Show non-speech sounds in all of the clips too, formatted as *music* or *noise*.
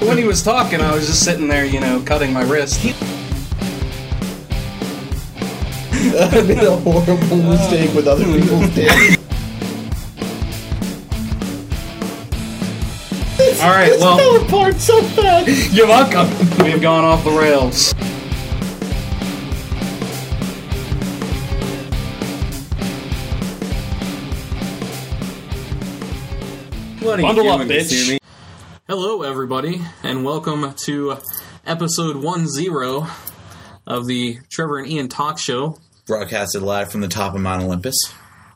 When he was talking, I was just sitting there, you know, cutting my wrist. *laughs* I made a horrible mistake with other people's *laughs* names. All right, well, fell apart so fast. you're welcome. We have gone off the rails. What are Bundle up, bitch. Hello, everybody, and welcome to episode one zero of the Trevor and Ian Talk Show. Broadcasted live from the top of Mount Olympus.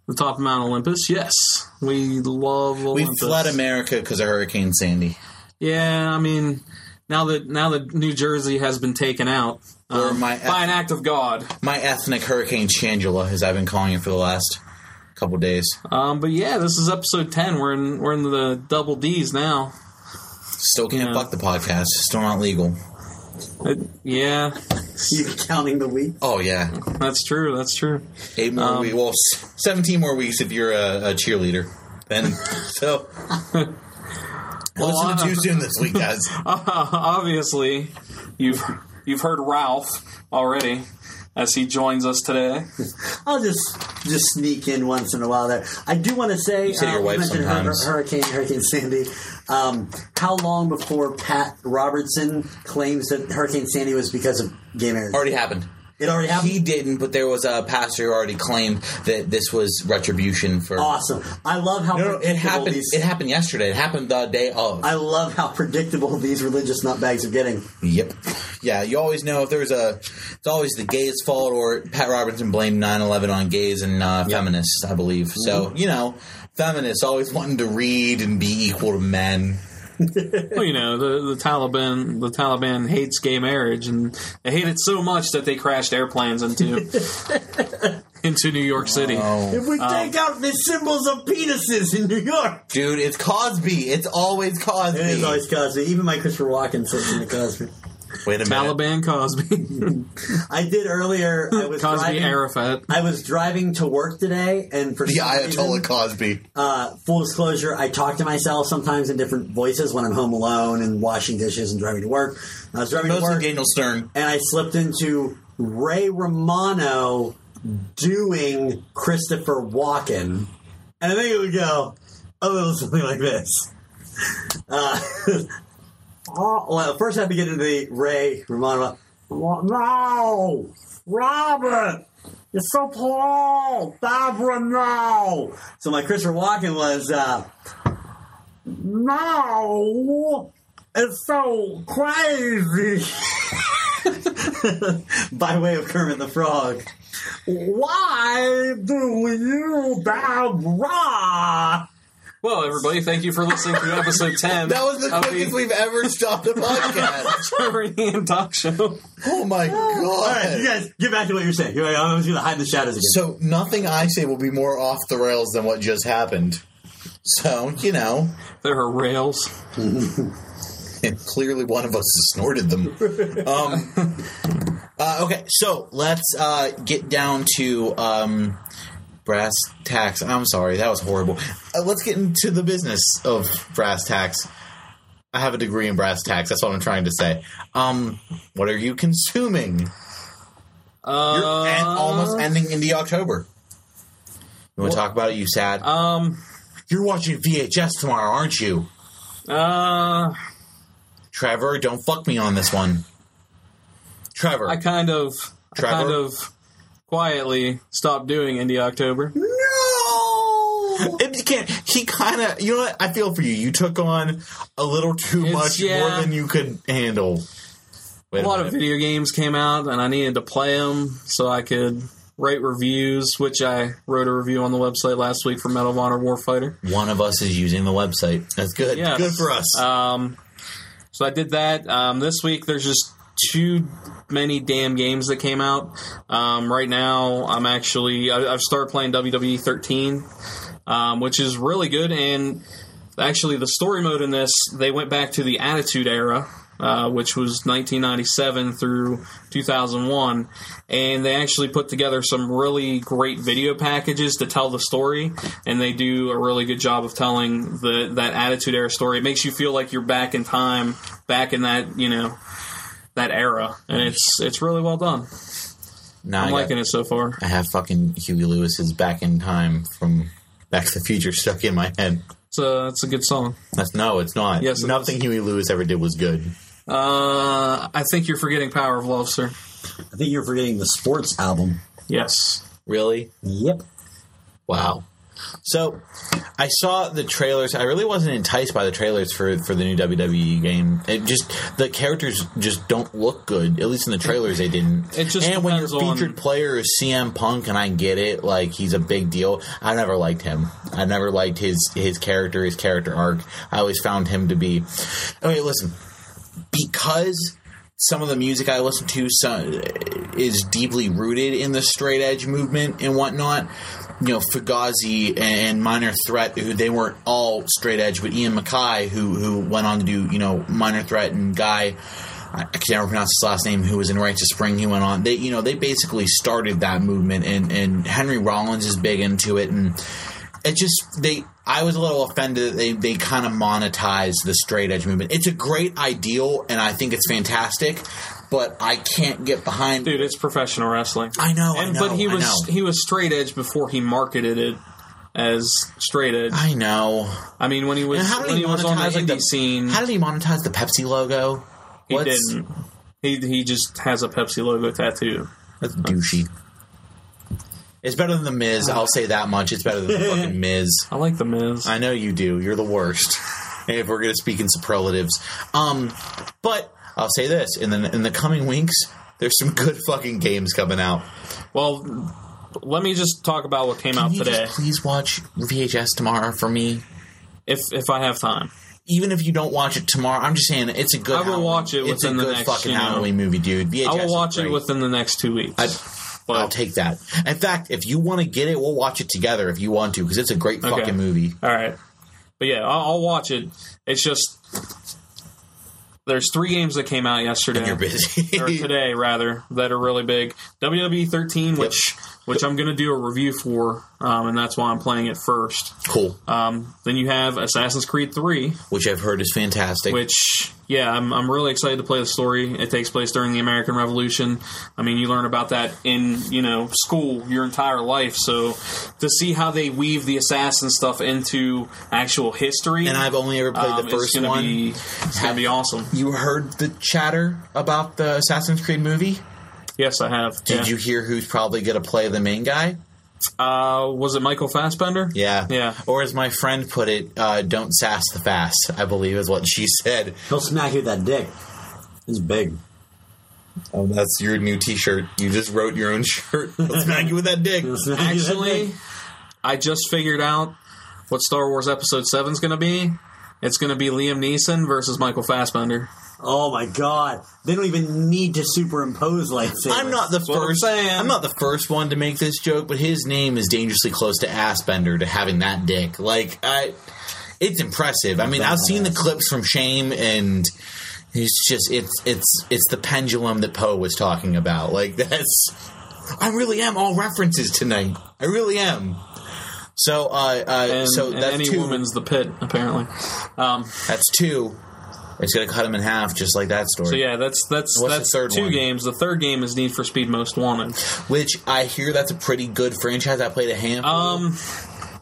The top of Mount Olympus. Yes, we love We fled America because of Hurricane Sandy. Yeah, I mean, now that now that New Jersey has been taken out um, by an act of God. My ethnic Hurricane Shangela, as I've been calling it for the last couple days. Um, but yeah, this is episode ten. We're in we're in the double D's now. Still can't Yeah. fuck the podcast. Still not legal. It- yeah, You counting the week? Oh yeah, that's true. That's true. eight more Um, weeks. Well, s- seventeen more weeks if you're a, a cheerleader. Then *laughs* so. Listen to too soon this week, guys. *laughs* Obviously, you've you've heard Ralph already as he joins us today. *laughs* I'll just just sneak in once in a while there. I do want to say, say to your uh, wife mentioned sometimes. Hurricane Hurricane Sandy. Um, how long before Pat Robertson claims that Hurricane Sandy was because of gay marriage? Already happened. It already happened. He didn't, but there was a pastor who already claimed that this was retribution for. awesome. I love how No, no, it happened. These, It happened yesterday. It happened the day of. I love how predictable these religious nutbags are getting. Yep. Yeah, you always know if there's a. It's always the gays' fault, or Pat Robertson blamed 9/11 on gays and uh, feminists, I believe. So Mm-hmm. you know, feminists always wanting to read and be equal to men. Well, you know, the the Taliban the Taliban hates gay marriage, and they hate it so much that they crashed airplanes into *laughs* into New York City. If we um, take out the symbols of penises in New York, Dude, it's Cosby. It's always Cosby. it is always Cosby. Even my Christopher Walken sits in the Cosby. Wait a minute. Cosby, I did earlier. I was Cosby driving. Arafat. I was driving to work today, and for The some Ayatollah reason, Cosby. uh, full disclosure, I talk to myself sometimes in different voices when I'm home alone and washing dishes and driving to work. I was driving to work, Daniel Stern. and I slipped into Ray Romano doing Christopher Walken, and I think it would go a little something like this. Uh, *laughs* oh, well, first I have to get into the Ray Romano. No, Robert. You're so tall, Barbara. No. So my Christopher Walken was, uh, no, it's so crazy. *laughs* By way of Kermit the Frog. Why do you, Barbara? Well, everybody, thank you for listening to episode *laughs* ten. That was the of quickest we've ever stopped a podcast. *laughs* Trevor and Ian Talk Show. oh my All right, you guys, get back to what you're saying. Here I am. I'm just going to hide in the shadows again. So nothing I say will be more off the rails than what just happened. So, you know, There are rails. *laughs* And clearly one of us snorted them. Um, uh, okay, so let's uh, get down to um, brass tacks. I'm sorry, that was horrible. Uh, let's get into the business of brass tacks. I have a degree in brass tacks. That's what I'm trying to say. Um, what are you consuming? You're Uh, en- almost ending into October. You want to talk about it? You sad? um, You're watching VHS tomorrow, aren't you? uh, Trevor, don't fuck me on this one. Trevor, I kind of, I kind of quietly stopped doing Indie October. no. *laughs* If you can't, he kind of. You know what? I feel for you. You took on a little too It's- much yeah. more than you could handle. Wait A lot of minute. video games came out, and I needed to play them so I could write reviews, which I wrote a review on the website last week for Medal of Honor Warfighter. One of us is using the website. That's good. Yes. Good for us. Um, so I did that. Um, this week, there's just too many damn games that came out. Um, right now, I'm actually I, I've started playing WWE 13, um, which is really good. And actually, the story mode in this they went back to the Attitude Era, uh, which was 1997 through 2001, and they actually put together some really great video packages to tell the story, and they do a really good job of telling the that Attitude Era story. It makes you feel like you're back in time, back in that you know that era, and it's it's really well done. Now I'm I, got- liking it so far. I have fucking Huey Lewis's "Back in Time" from Back to the Future *laughs* stuck in my head. It's a it's a good song. That's no, it's not. Yes, it nothing Huey Lewis ever did was good. Uh, I think you're forgetting "Power of Love," sir. I think you're forgetting the sports album. Yes. Really? Yep. Wow. So, I saw the trailers. I really wasn't enticed by the trailers for for the new WWE game. It just the characters just don't look good. At least in the trailers, they didn't. It just and when your on- featured player is CM Punk, and I get it, like he's a big deal. I never liked him. I never liked his his character, his character arc. I always found him to be. Okay, listen, because some of the music I listen to so, is deeply rooted in the straight edge movement and whatnot. You know, Fugazi and Minor Threat, who they weren't all straight edge, but Ian MacKaye, who who went on to do you know Minor Threat and Guy. I can never pronounce his last name. Who was in Rites of Spring? He went on. They, you know, they basically started that movement, and and Henry Rollins is big into it, and it just they I was a little offended that they they kind of monetize the straight edge movement. It's a great ideal and I think it's fantastic, but I can't get behind Dude, it's professional wrestling. I know, And, I know, but he was he was straight edge before he marketed it as straight edge. I know. I mean, when he was how did when he he was on the indie the scene, How did he monetize the Pepsi logo? he What's- didn't. He he just has a Pepsi logo tattoo. That's douchey. It's better than the Miz. I'll say that much. It's better than the fucking *laughs* Miz. I like the Miz. I know you do. You're the worst. if we're gonna speak in superlatives, um, but I'll say this: in the in the coming weeks, there's some good fucking games coming out. well, let me just talk about what came Can out you today, just please watch VHS tomorrow for me? if if I have time. Even if you don't watch it tomorrow, I'm just saying it's a good. I will Halloween- watch it It's a the good next, fucking you know- Halloween movie, dude. VHS I will is watch it great. within the next two weeks. I, but I'll take that. In fact, if you want to get it, we'll watch it together if you want to, because it's a great fucking movie. All right, but yeah, I'll, I'll watch it. It's just there's three games that came out yesterday. You're busy. or today rather that are really big. WWE 13, which which I'm going to do a review for, um, and that's why I'm playing it first. cool. Um, then you have Assassin's Creed 3, Which I've heard is fantastic. which yeah, I'm I'm really excited to play the story. It takes place during the American Revolution. I mean, you learn about that in you know school your entire life. So to see how they weave the assassin stuff into actual history, and I've only ever played um, the first it's gonna one. Be, it's going to be awesome. You heard the chatter about the Assassin's Creed movie? Yes, I have. Did yeah. you hear who's probably going to play the main guy? Uh, was it Michael Fassbender? Yeah. Yeah. Or as my friend put it, uh, don't sass the fast, I believe is what she said. He'll smack you with that dick. It's big. Oh, that's your new t shirt. You just wrote your own *laughs* shirt. I'll smack you with that dick. He'll smack you with that Actually, dick. I just figured out what Star Wars Episode 7 is going to be. It's going to be Liam Neeson versus Michael Fassbender. Oh my god. They don't even need to superimpose lightsabers. I'm not the what I'm first. I'm not the first one to make this joke, but his name is dangerously close to Assbender to having that dick. Like, I, it's impressive. I mean, I've seen the clips from Shame, and it's just it's it's it's the pendulum that Poe was talking about. Like that's, I really am all references tonight. I really am. So, uh, uh And, so and that's any two. woman's the pit, apparently. Um, That's two. It's gonna cut him in half, just like that story. so yeah, that's that's What's the that's third two one? games. The third game is Need for Speed Most Wanted. Which I hear that's a pretty good franchise. I played a handful. Um,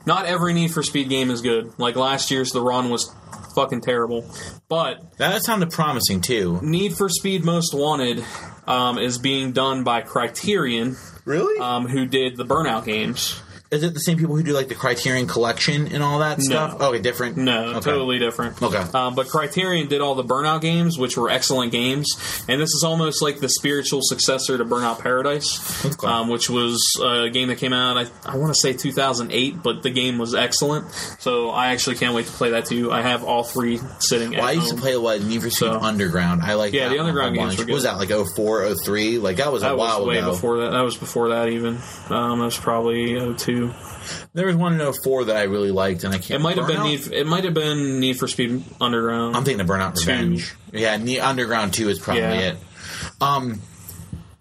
not every Need for Speed game is good. Like last year's The Run was fucking terrible, but that sounded promising too. Need for Speed Most Wanted um, is being done by Criterion, Really? um, who did the Burnout games. Is it the same people who do like the Criterion Collection and all that stuff? Okay, different. No, Okay. totally different. Okay. Um, but Criterion did all the Burnout games, which were excellent games, and this is almost like the spiritual successor to Burnout Paradise, Okay. um, which was a game that came out, I, I want to say 2008, but the game was excellent. So I actually can't wait to play that too. I have all three sitting Well, I used to home. play what Need for Speed So- Underground. I like Yeah, the Underground games were good. What was that like 04, 03? Like that was a That while was way ago. before that. That was before that even. Um, that was probably 02, two. There was one in 04 that I really liked, and I can't. It might have been Burnout? Need. It might have been Need for Speed Underground. I'm thinking of Burnout Revenge. Yeah, Ne- Underground 2 is probably Yeah. it. Um,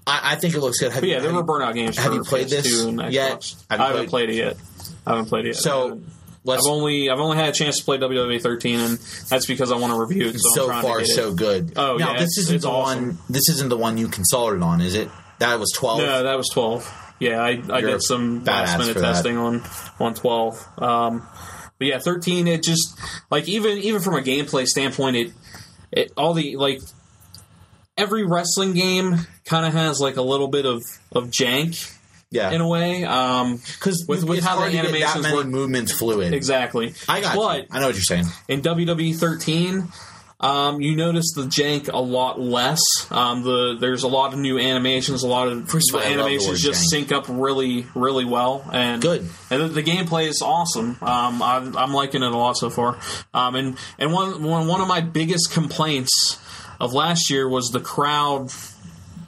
I, I think it looks good. Have But you, yeah, there have were you- burnout games. have for you played this PS2 and Xbox. yet? Have you I haven't played it yet. I haven't played it yet. So let's. I've only I've only had a chance to play WWE 13, and that's because I want to review it. So, I'm so trying far, to get so it. good. Oh, now yeah, this it's- isn't it's the awesome. one. This isn't the one you consulted on, is it? That was 12. No, that was 12. Yeah, I, I did some last minute that. testing on on 12. Um, but yeah, 13. It just like even even from a gameplay standpoint, it it all the like every wrestling game kind of has like a little bit of of jank yeah, in a way. Um, because with- with how the hard get that animations work- movements fluid. exactly. I got. but you. I know what you're saying. in WWE 13, um, you notice the jank a lot less. Um, the there's a lot of new animations. A lot of First of the all, the animations just jank. sync up really, really well. And Good. And the, the gameplay is awesome. Um, I, I'm liking it a lot so far. Um, and and one one one of my biggest complaints of last year was the crowd.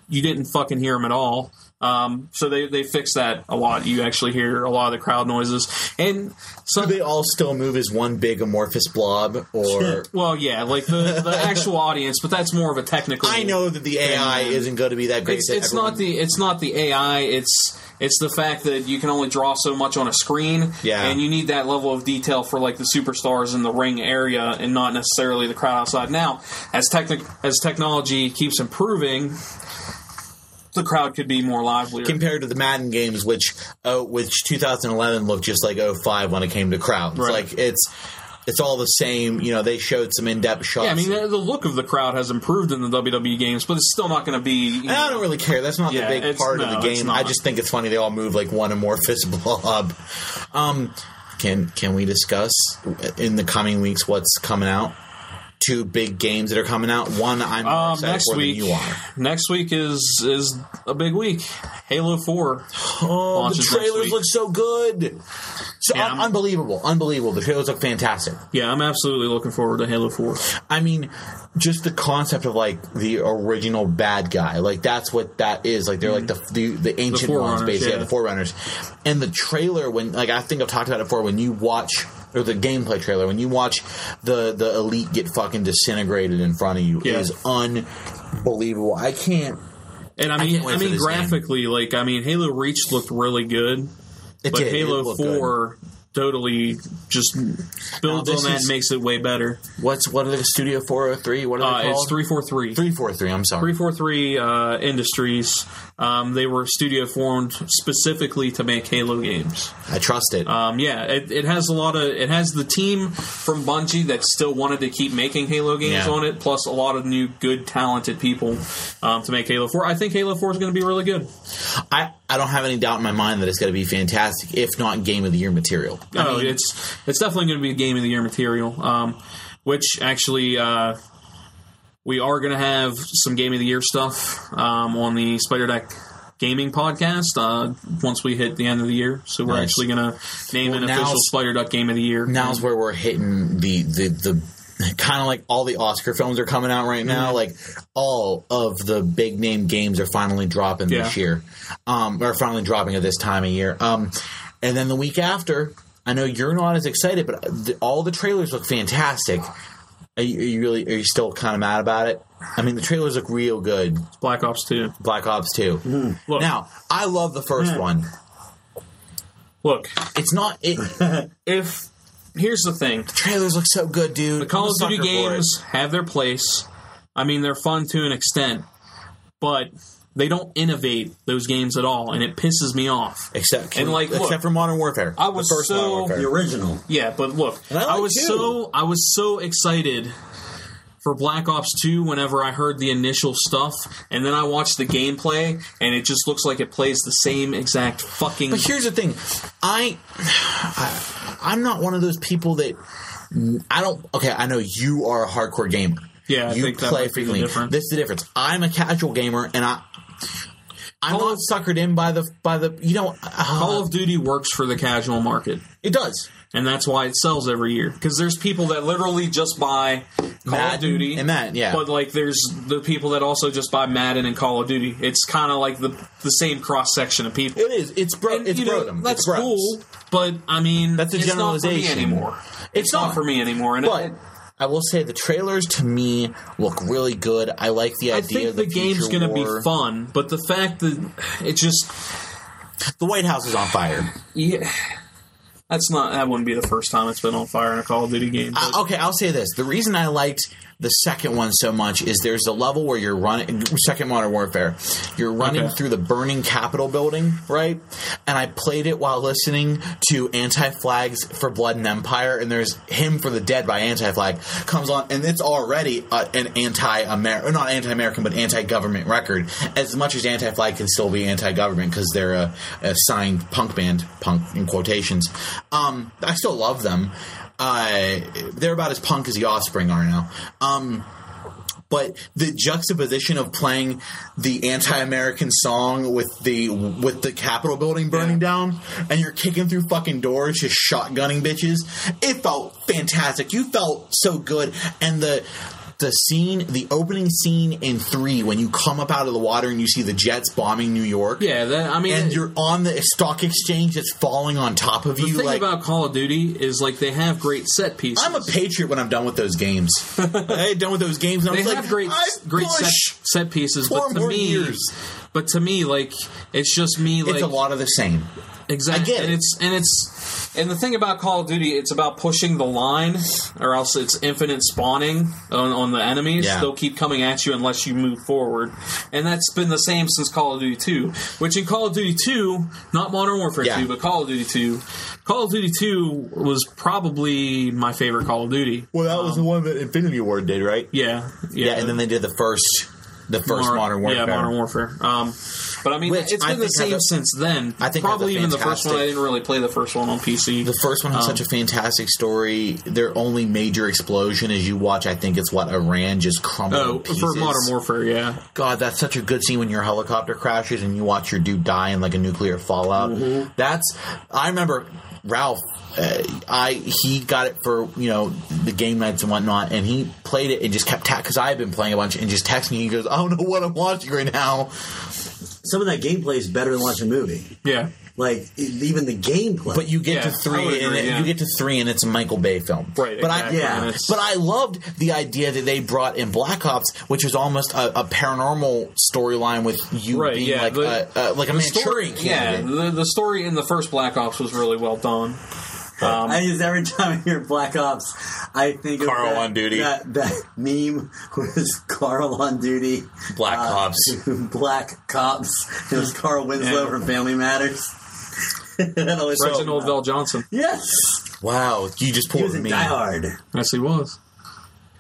You didn't fucking hear them at all. Um, so they, they fixed that a lot. You actually hear a lot of the crowd noises, and so Do they all still move as one big amorphous blob, or *laughs* well, yeah, like the, the actual audience, but that's more of a technical. I know that the AI man. isn't going to be that great. it's, that it's not the it's not the AI. It's it's the fact that you can only draw so much on a screen, Yeah. and you need that level of detail for like the superstars in the ring area, and not necessarily the crowd outside. Now, as technic as technology keeps improving, the crowd could be more lively compared to the Madden games, which uh, which 2011 looked just like 05 when it came to crowds. Right. Like it's it's all the same. You know, they showed some in depth shots. yeah, I mean the the look of the crowd has improved in the WWE games, but it's still not going to be. you And I don't really care. That's not Yeah, the big part of the game. I just think it's funny they all move like one amorphous *laughs* blob. Um, can can we discuss in the coming weeks what's coming out? Two big games that are coming out. One I'm more Um, excited next for week, than you are. next week is is a big week. Halo Four. Oh, the trailers look so good. So Yeah, un- unbelievable, unbelievable. The trailers look fantastic. Yeah, I'm absolutely looking forward to Halo Four. I mean, just the concept of like the original bad guy, like that's what that is. Like they're like the the, the ancient ones, basically, yeah. yeah. the forerunners. And the trailer, when like I think I've talked about it before, when you watch or the gameplay trailer, when you watch the the elite get fucking disintegrated in front of you, Yeah. is unbelievable. I can't. And I I mean, can't I, mean, this game. graphically, like I mean, Halo Reach looked really good, It but did. Halo looked good. Four totally just builds on that is- and makes it way better. What's what are the Studio Four Hundred Three? What are Uh, they called? it's three four three. Three four three. I'm sorry. 343 uh, Industries. Um, they were studio formed specifically to make Halo games. I trust it. Um, yeah, it, it has a lot of. It has the team from Bungie that still wanted to keep making Halo games Yeah. on it, plus a lot of new, good, talented people um, to make Halo Four. I think Halo Four is going to be really good. I, I don't have any doubt in my mind that it's going to be fantastic, if not game of the year material. I oh, mean, it's it's definitely going to be game of the year material. Um, which actually, uh, we are going to have some game of the year stuff um, on the Spider Deck Gaming podcast uh, once we hit the end of the year. So we're Nice. actually going to name Well, an official Spider Duck Game of the Year. now's where we're hitting the the the kind of like all the Oscar films are coming out right now. Mm-hmm. Like all of the big name games are finally dropping this year, um, or finally dropping at this time of year. Um, and then the week after, I know you're not as excited, but the, all the trailers look fantastic. Are you, are you really? Are you still kind of mad about it? I mean, the trailers look real good. Black Ops Two. Black Ops Two. Mm-hmm. Look, Now, I love the first mm. one. look. It's not. It, *laughs* If here's the thing, the trailers look so good, dude. the Call I'm of Duty sucker for it. games have their place. I mean, they're fun to an extent, but they don't innovate those games at all, and it pisses me off. Except, And, like, except look, for Modern Warfare. I was the first so- The original. Yeah, but look, And I I, was two. so I was so excited for Black Ops 2 whenever I heard the initial stuff, and then I watched the gameplay, and it just looks like it plays the same exact fucking. But here's the thing, I, I, I'm not one of those people that I don't. Okay, I know you are a hardcore gamer. Yeah, I you think that play might be the frequently. difference. This is the difference. I'm a casual gamer, and I. I'm Call not of- suckered in by the by the you know uh, Call of Duty works for the casual market. it does and that's why it sells every year because there's people that literally just buy Call Madden of Duty, and that yeah. But like, there's the people that also just buy Madden and Call of Duty. It's kind of like the the same cross section of people. It is. It's bro. And, it's you know. That's It's cool, but I mean, That's a it's not for me generalization. anymore. It's, It's not. not. for me anymore. And But it, I will say the trailers to me look really good. I like the I idea. think the, the game's going to be fun, but the fact that it just The White House is on fire. yeah, that's not that wouldn't be the first time it's been on fire in a Call of Duty game. Uh, okay, I'll say this: the reason I liked the second one so much is there's a level where you're running second Modern Warfare. You're running Okay. through the burning Capitol building, right? And I played it while listening to Anti Flags for Blood and Empire, and there's Hymn for the Dead by Anti Flag comes on, and it's already uh, an anti-American, not anti-American, but anti-government record. As much as Anti Flag can still be anti-government because they're a, a signed punk band, punk in quotations. Um, I still love them. Uh, they're about as punk as the Offspring are now. Um, but the juxtaposition of playing the anti-American song with the with the Capitol building burning Yeah. down, and you're kicking through fucking doors, just shotgunning bitches. It felt fantastic. You felt so good, and the the scene, the opening scene in three, when you come up out of the water and you see the jets bombing New York. yeah, that, I mean, And you're on the stock exchange that's falling on top of the you. The thing like, about Call of Duty is like they have great set pieces. I'm a patriot when I'm done with those games. *laughs* I ain't done with those games. And I they was have like, great I great set, set pieces, four but to me, years. But to me, like it's just me. Like It's a lot of the same. Exactly, I get and it's and it's and the thing about Call of Duty, it's about pushing the line, or else it's infinite spawning on, on the enemies. Yeah. They'll keep coming at you unless you move forward, and that's been the same since Call of Duty Two. Which in Call of Duty Two, not Modern Warfare Yeah. Two, but Call of Duty Two, Call of Duty Two was probably my favorite Call of Duty. Well, that was um, the one that Infinity Ward did, right? Yeah, yeah, Yeah, and then they did the first, the first Mar- Modern Warfare. Yeah, Modern Warfare. Um, but I mean, Which it's I been the same a- since then. I think probably even the first one. I didn't really play the first one on PC. The first one has Um, such a fantastic story. Their only major explosion, as you watch, I think it's what Iran just crumbled. Oh, pieces. for Modern Warfare, yeah. God, that's such a good scene when your helicopter crashes and you watch your dude die in like a nuclear fallout. Mm-hmm. That's I remember Ralph. Uh, I he got it for you know the game nights and whatnot, and he played it and just kept because I had been playing a bunch and just texting. me. He goes, "I don't know what I'm watching right now." Some of that gameplay is better than watching a movie. Yeah. Like even the gameplay. But you get Yeah, to three, would and it, yeah. you get to three, and it's a Michael Bay film. Right, But exactly. I Yeah. But I loved the idea that they brought in Black Ops, which was almost a, a paranormal storyline with you Right, being yeah, like the- a, a, like a the story, Manchurian yeah, the, the story in the first Black Ops was really well done. Um, *laughs* I just every time I hear Black Ops, I think of Carl that, on duty. That, that meme *laughs* was Carl on duty. Black uh, Ops. *laughs* Black Cops. It was Carl Winslow Yeah. from Family Matters. That always- Reginald VelJohnson. Yes, Wow, you just pulled was in me. Die Hard. Yes, he was.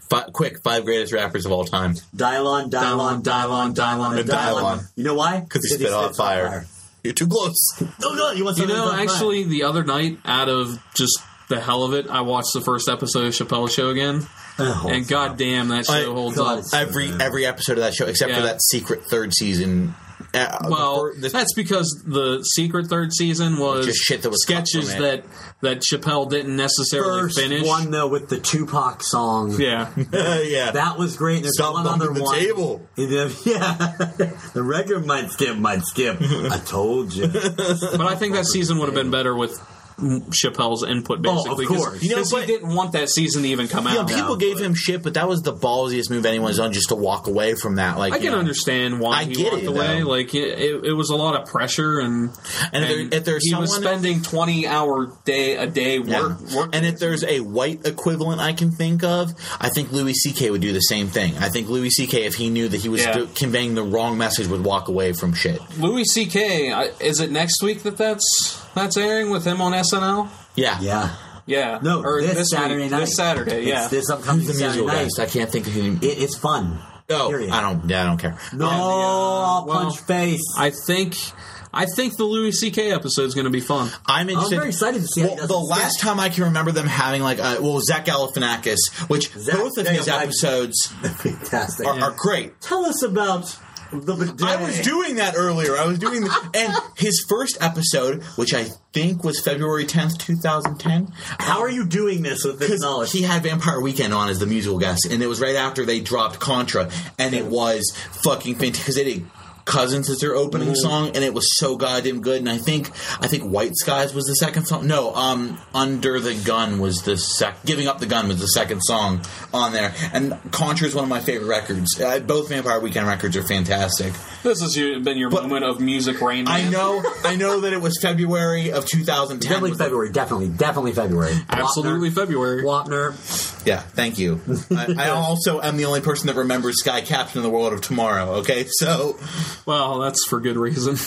Fi- quick, five greatest rappers of all time. Dylan, Dylan, Dylan, Dylan, and Dylan. Dylan. You know why? Because he spit on fire. You're too close. No, no, you want You something know, that's on actually, the other night, out of just the hell of it, I watched the first episode of Chappelle's Show again, and goddamn, that show I- holds God, up. it's- Every every episode of that show, except for Yeah. that secret third season. Uh, the Well, fir- the- that's because the secret third season was Just shit that was sketches that that Chappelle didn't necessarily first finish. one though with the Tupac song. Yeah, *laughs* yeah. That was great. There's Stop one other the one. table. *laughs* Yeah, the record might skip, might skip. I told you. but I think that season would have been better with Chappelle's input, basically. Oh, of basically. 'cause- course. You know, because he didn't want that season to even come You know, out. people gave him shit, but that was the ballsiest move anyone's done just to walk away from that. Like, I can know. understand why I he get walked it, away. though. Like it, it, it was a lot of pressure, and And if there- if there's he was spending twenty hour day a day Yeah. work. work And if there's a white equivalent I can think of, I think Louis C.K. would do the same thing. I think Louis C.K. if he knew that he was Yeah. do- conveying the wrong message, would walk away from shit. Louis C.K. Is it next week that that's that's airing with him on SNL? Yeah, Yeah. Yeah, No, or this, week, Saturday night. This Saturday, yeah. It's this upcoming Who's the Saturday musical night. guest? I can't think of him. It, it's fun. Oh, Period. I don't. Yeah, I don't care. No, Yeah, uh, I'll well, punch face. I think I think the Louis C.K. episode is going to be fun. I'm interested. I'm very excited to see Well, does the last time I can remember them having like, uh, well, Zach Galifianakis, which Zach both of his episodes *laughs* Fantastic. are, are great. Tell us about The bidet. I was doing that earlier. I was doing the, and his first episode, which I think was February tenth, two thousand ten. How are you doing this with this knowledge? he had Vampire Weekend on as the musical guest, and it was right after they dropped Contra, and it was fucking fantastic. Because they did Cousins as their opening Mm-hmm. song, and it was so goddamn good. And I think I think White Skies was the second song. No, um, Under the Gun was the sec. Giving Up the Gun was the second song on there. And Contra is one of my favorite records. Uh, both Vampire Weekend records are fantastic. This has been your moment of music rain. I know, I know that it was February of 2010. definitely was the- February. Definitely, definitely February. Absolutely February. Wapner. Yeah, thank you. *laughs* I, I also am the only person that remembers Sky Captain in the world of tomorrow. Okay, so Well, that's for good reason.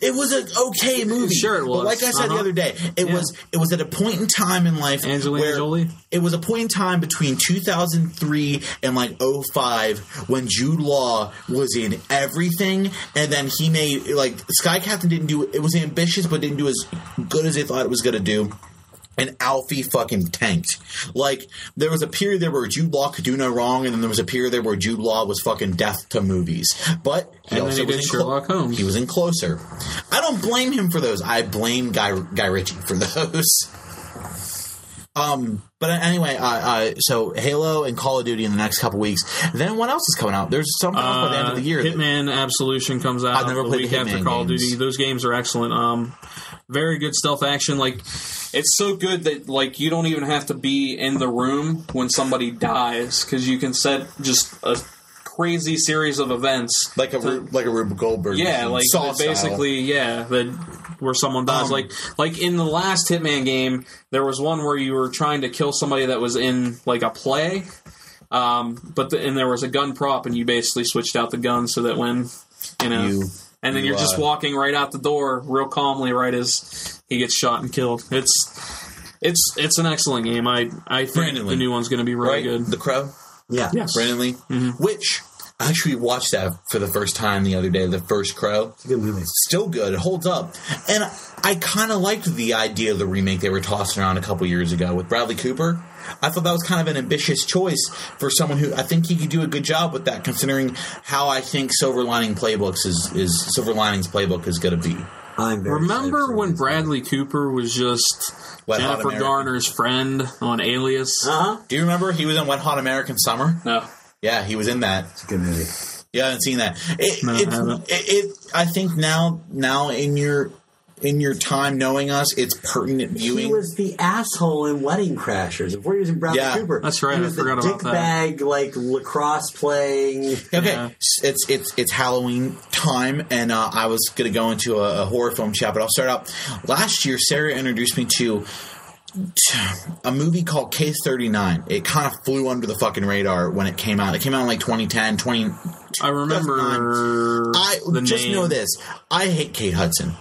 It was an okay movie. Sure it But was. like I said the Uh-huh. other day, it Yeah. was it was at a point in time in life Angelina where Jolie? it was a point in time between 2003 and like 05 when Jude Law was in everything, and then he made like Sky Captain didn't do it was ambitious but didn't do as good as they thought it was going to do. And Alfie fucking tanked. Like there was a period there where Jude Law could do no wrong, and then there was a period there where Jude Law was fucking death to movies. But he And also he was did in Sherlock Holmes. He was in Closer. I don't blame him for those. I blame Guy Guy Ritchie for *laughs* those. Um, but anyway, uh, uh, so Halo and Call of Duty in the next couple weeks. Then what else is coming out? There's something else by the end of the year. Uh, Hitman Absolution comes out I've never the played week the after Hitman Call of games. Duty. Those games are excellent. Um, very good stealth action. Like it's so good that like you don't even have to be in the room when somebody dies because you can set just a crazy series of events like a Ru- like a Rube Goldberg. yeah, like Saw that style. basically, yeah, that where someone dies. Um, like, like in the last Hitman game, there was one where you were trying to kill somebody that was in like a play, um, but the, and there was a gun prop, and you basically switched out the gun so that when you know, You- and then you, you're just walking right out the door, real calmly, right as he gets shot and killed. It's it's it's an excellent game. I I think Brandon the Lee. new one's going to be really right? good. The Crow. Yeah. Yes. Brandon Lee, Mm-hmm. which I actually watched that for the first time the other day. The first Crow, It's a good movie. still good. It holds up, and I kind of liked the idea of the remake they were tossing around a couple years ago with Bradley Cooper. I thought that was kind of an ambitious choice for someone who I think he could do a good job with that, considering how I think Silver Lining Playbooks is is Silver Linings Playbook is going to be. I'm very Remember when this. Bradley Cooper was just Wet Jennifer Garner's friend on Alias? Uh-huh. Do you remember he was in Wet Hot American Summer? No. Yeah, he was in that. It's a good movie. Yeah, I haven't seen that. It, No, I haven't. it, it. I think now, now in your in your time knowing us, it's pertinent viewing. He was the asshole in Wedding Crashers before he was in Bradley Yeah. Cooper. That's right, He I was forgot the about dick that. bag, like lacrosse playing. okay, Yeah. it's it's it's Halloween time, and uh, I was going to go into a, a horror film chat, but I'll start out. Last year, Sarah introduced me to a movie called Case 39. It kind of flew under the fucking radar when it came out. It came out in like 2010, 20. I remember I the just name. know this. I hate Kate Hudson.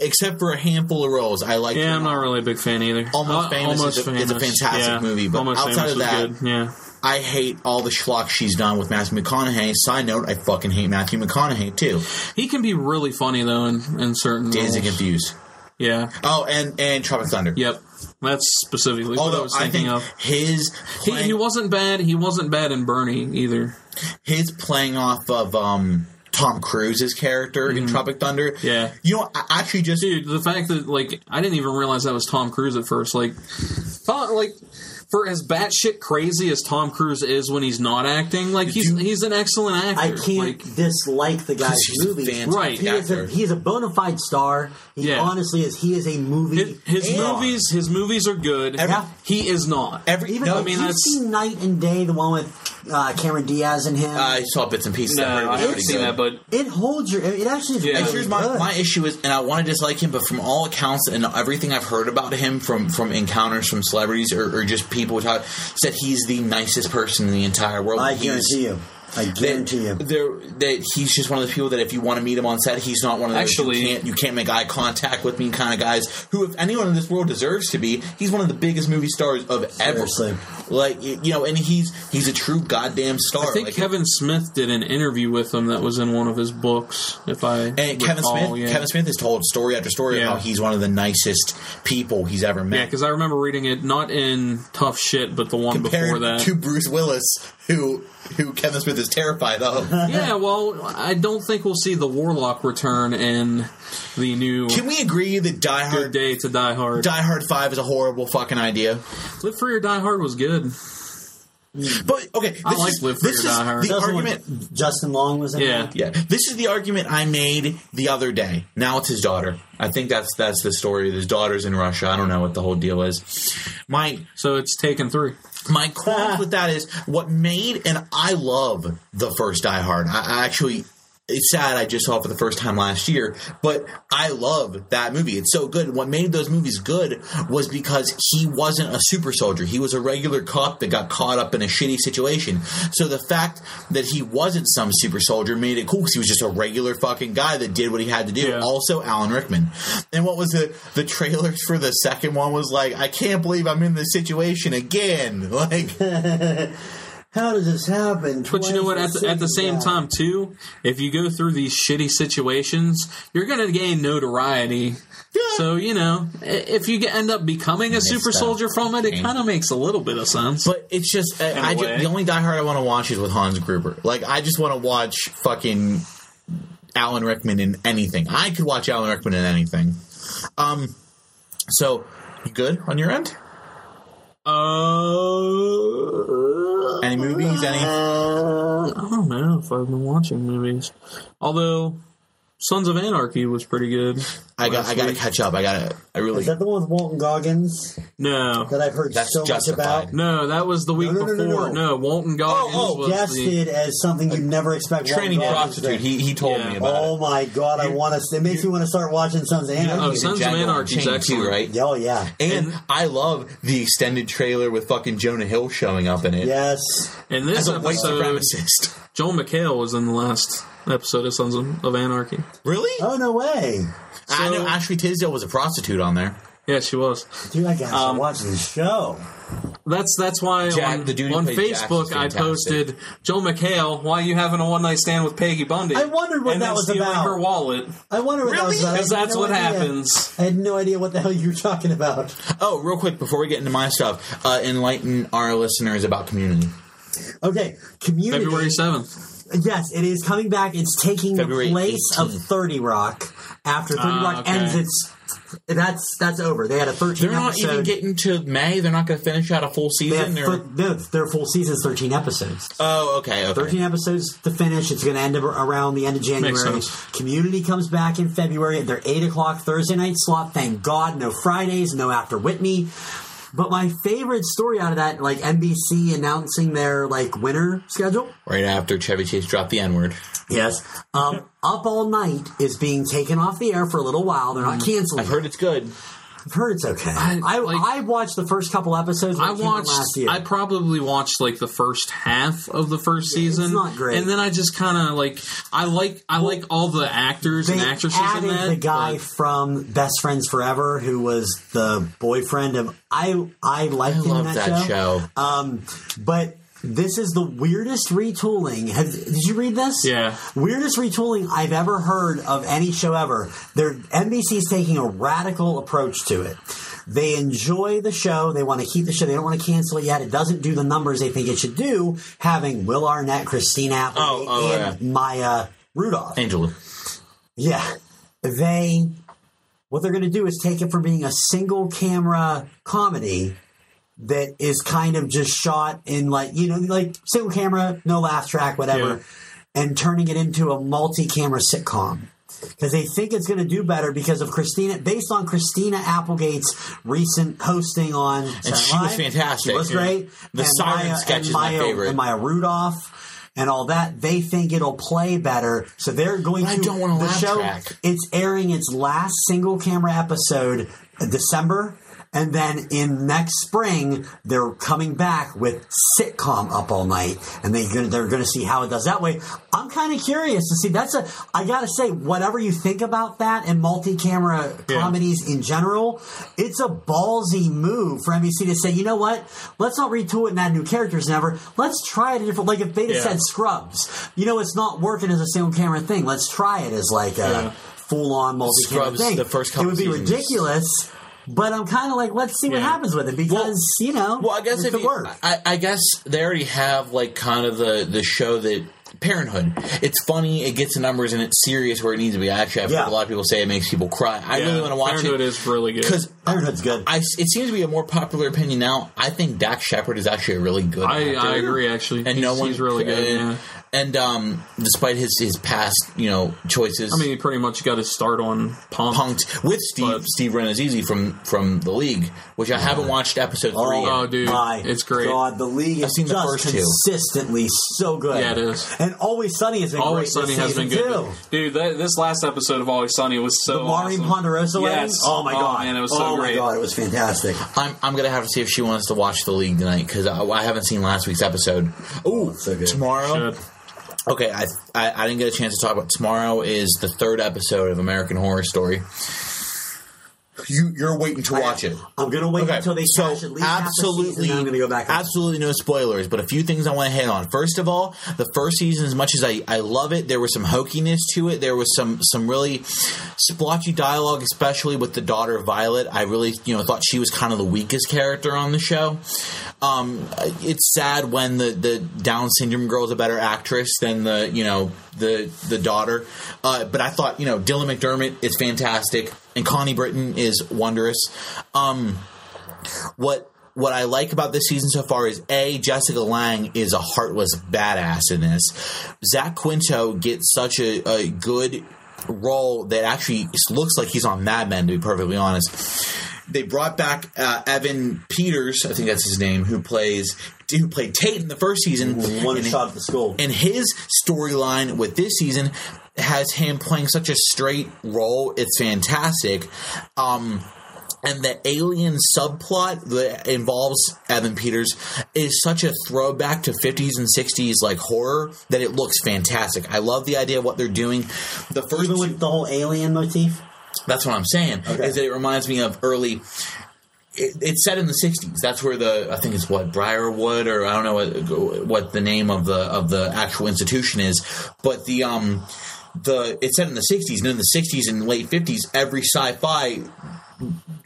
Except for a handful of roles, I like. Yeah, I'm not really a big fan either. Almost Uh, Famous Almost is a- is a fantastic Yeah. movie, but Almost outside of that- yeah. I hate all the schlock she's done with Matthew McConaughey. Side note, I fucking hate Matthew McConaughey too. He can be really funny though in, in certain and roles. Confused. Yeah. Oh, and and Tropic Thunder. Yep. That's specifically what I Although was I thinking think of. his He, he wasn't bad. He wasn't bad in Bernie either. his playing off of um, Tom Cruise's character in Tropic Thunder. Mm-hmm. Yeah. you know, I actually just Dude, the fact that like I didn't even realize that was Tom Cruise at first. Like, like for as batshit crazy as Tom Cruise is when he's not acting, like he's you- he's an excellent actor. I can't Like, dislike the guy's he's movies. Right. He is, a, actor. he is a bona fide star. He Yeah. honestly is. He is a movie. his, his movies, his movies are good. Every- he is not. every Even no, I mean, you've that's- seen Knight and Day, the one with uh, Cameron Diaz and him. I saw bits and pieces. no, I heard it I haven't seen that, but it holds your. It actually is Yeah. Really here's my, good. my issue is, and I want to dislike him, but from all accounts and everything I've heard about him from from encounters from celebrities or, or just people who talk, said he's the nicest person in the entire world. I He's- guarantee you. I guarantee you. That he's just one of those people that if you want to meet him on set, he's not one of those Actually- you can't you can't make eye contact with me kind of guys. Who, if anyone in this world deserves to be, he's one of the biggest movie stars of ever. Like you know, and he's he's a true goddamn star. I think Like, Kevin Smith did an interview with him that was in one of his books. If I and Kevin recall, Smith, yeah. Kevin Smith has told story after story Yeah. of how he's one of the nicest people he's ever met. Yeah, because I remember reading it not in Tough Shit, but the one before that. to Bruce Willis, who who Kevin Smith is terrified of. yeah, well, I don't think we'll see the Warlock return in the new Can we agree that Die Hard Good Hard Day to Die Hard. Die Hard Five is a horrible fucking idea? Live Free or Die Hard was good. But okay, this I like is, Live Free this or Die Hard. the That's the argument. Justin Long was in. Yeah. that? Yeah, this is the argument I made the other day. Now it's his daughter. I think that's that's the story. His daughter's in Russia. I don't know what the whole deal is. My So it's Taken Three. my qualms with that is what made and I love the first Die Hard. I, I actually it's sad I just saw it for the first time last year, but I love that movie. It's so good. What made those movies good was because he wasn't a super soldier. He was a regular cop that got caught up in a shitty situation. So the fact that he wasn't some super soldier made it cool because he was just a regular fucking guy that did what he had to do. Yeah. Also, Alan Rickman. And what was the the trailers for the second one was like, I can't believe I'm in this situation again. *laughs* Like *laughs* How does this happen? But you know what? At the, at the same time, too, if you go through these shitty situations, you're going to gain notoriety. So you know, if you end up becoming a super soldier from it, it kind of makes a little bit of sense. But it's just, I, a I ju- way. the only Die Hard I want to watch is with Hans Gruber. Like, I just want to watch fucking Alan Rickman in anything. I could watch Alan Rickman in anything. Um, so you good on your end? Uh, Any movies? Any? I don't know if I've been watching movies. Although Sons of Anarchy was pretty good. I got, last I got to catch up. I got to, I really. Is that the one with Walton Goggins No, that I've heard That's so much about? no, that was the week no, no, no, before. no. Walton oh, Goggins Oh, oh, was Guested the. as something you never expect. Walton Training Goggins to prostitute. be. He, he told Yeah. me about Oh it. my god! I want to. It makes me want to start watching Sons of Anarchy. Oh, He's Sons of Django Anarchy is Unchained excellent. too, right? Oh yeah. And I love the extended trailer with fucking Jonah Hill showing up in it Yes. In this as a white episode, supremacist. Joel McHale was in the last episode of Sons of of Anarchy. Really? Oh no way, I know Ashley Tisdale was a prostitute on there. Yeah, she was. dude! I gotta Um, watch this show. That's that's why Jack- on, the dude who on played Jax Facebook I fantastic. posted Joel McHale. Why are you having a one night stand with Peggy Bundy? I wondered what and that then was stealing about. her wallet I wonder what Really? that was about. I because that's no what idea. happens. I had no idea what the hell you were talking about. Oh, real quick before we get into my stuff, uh, enlighten our listeners about Community. Okay, community. February seventh. Yes, it is coming back. It's taking February the place of Thirty Rock. After Thirty Ah, Rock okay. ends, it's that's that's over. They had a thirteen They're not episode. even getting to May. They're not going to finish out a full they season. thir- no, their full season's thirteen episodes. oh, okay, okay. 13 episodes to finish. It's going to end ab- around the end of January. sense. Community comes back in February at their 8 o'clock Thursday night slot. Thank God. No Fridays, no After Whitney. But my favorite story out of that, like NBC announcing their like winter schedule. Right after Chevy Chase dropped the N word. Yes. Um, Up All Night is being taken off the air for a little while. They're not canceling. I've heard it's good. I've heard it's okay. I- I, like- I watched the first couple episodes. I it came out watched. last year. I probably watched like the first half of the first season. not great. And then I just kind of like. I like. I like all the actors and actresses in that. the guy but- from Best Friends Forever, who was the boyfriend of I. I liked I him in love that, that show. show. Um, but this is the weirdest retooling. Have, did you read this? Yeah. Weirdest retooling I've ever heard of any show ever. They're NBC's taking a radical approach to it. They enjoy the show. They want to keep the show. They don't want to cancel it yet. It doesn't do the numbers they think it should do. Having Will Arnett, Christina Applegate, Oh, oh, and Maya Rudolph. Angela. Yeah. They what they're going to do is take it from being a single camera comedy that is kind of just shot in like, you know, like single camera, no laugh track, whatever, Yeah. and turning it into a multi-camera sitcom. Because they think it's going to do better because of Christina, based on Christina Applegate's recent hosting on And she was fantastic. She was Yeah. great. The And Siren Maya- sketch is my favorite. And Maya Rudolph and all that. They think it'll play better, so they're going But I to. don't want the laugh show. track. It's airing its last single camera episode in December, And then in next spring, they're coming back with sitcom up all night, and they they're going to see how it does that way. I'm kind of curious to see. That's a. I got to say, whatever you think about that and multi-camera Yeah. comedies in general, it's a ballsy move for NBC to say, you know what? Let's not retool it and add new characters. Never. Let's try it a different. Like if they just Yeah. said Scrubs, you know, it's not working as a single camera thing. Let's try it as like a Yeah. full-on multi-camera Scrubs, thing. the first it would be seasons. ridiculous. But I'm kind of like, let's see what happens with it because you know, Well, I guess it if could you, work. I, I guess they already have like kind of the the show that Parenthood. It's funny, it gets the numbers, and it's serious where it needs to be. Actually, I've Yeah. heard a lot of people say it makes people cry. I Yeah, really want to watch it. Parenthood it is really good. because Parenthood's good. I, it seems to be a more popular opinion now. I think Dax Shepard is actually a really good. I, actor. I agree. Actually, and he's, no one he's really good. And, yeah. And, um, despite his his past, you know, choices, I mean, he pretty much got his start on Punk. punked with Steve But- Steve Rannazzisi from from the league, which I haven't watched episode three. yet. Oh, dude, My it's great. God, the league is I've seen the just first two. consistently so good. Yeah, it is. And Always Sunny has been Always great Sunny has been good, too. dude. That, this last episode of Always Sunny was so The Maureen awesome. Ponderosa? Yes. Oh my Oh, god, man, it was so oh great. my god, it was fantastic. I'm, I'm gonna have to see if she wants to watch the league tonight because I, I haven't seen last week's episode. Ooh, so good. tomorrow. Should. Okay, I, I I didn't get a chance to talk about tomorrow. Is the third episode of American Horror Story. You you're waiting to watch it. I'm gonna wait Okay, until they so cash at least half the season, absolutely, then I'm gonna go back. and- absolutely no spoilers, but a few things I want to hit on. First of all, the first season, as much as I, I love it, there was some hokiness to it. There was some some really splotchy dialogue, especially with the daughter Violet. I really you know thought she was kind of the weakest character on the show. Um, it's sad when the, the Down syndrome girl is a better actress than the you know the the daughter. Uh, but I thought you know Dylan McDermott is fantastic and Connie Britton is wondrous. Um, what what I like about this season so far is a Jessica Lange is a heartless badass in this. Zach Quinto gets such a, a good role that actually looks like he's on Mad Men. To be perfectly honest, they brought back uh, Evan Peters, I think that's his name, who plays who played Tate in the first season. one And- shot at the school. and his storyline with this season has him playing such a straight role. It's fantastic. Um, and the alien subplot that involves Evan Peters is such a throwback to 50s and 60s like horror that it looks fantastic. I love the idea of what they're doing. The first Even two- the whole alien motif. That's what I'm saying. Okay. Is that it reminds me of early. It, it's set in the '60s. That's where the I think it's what Briarwood or I don't know what what the name of the of the actual institution is, but the um the it's set in the '60s and in the '60s and late '50s, every sci-fi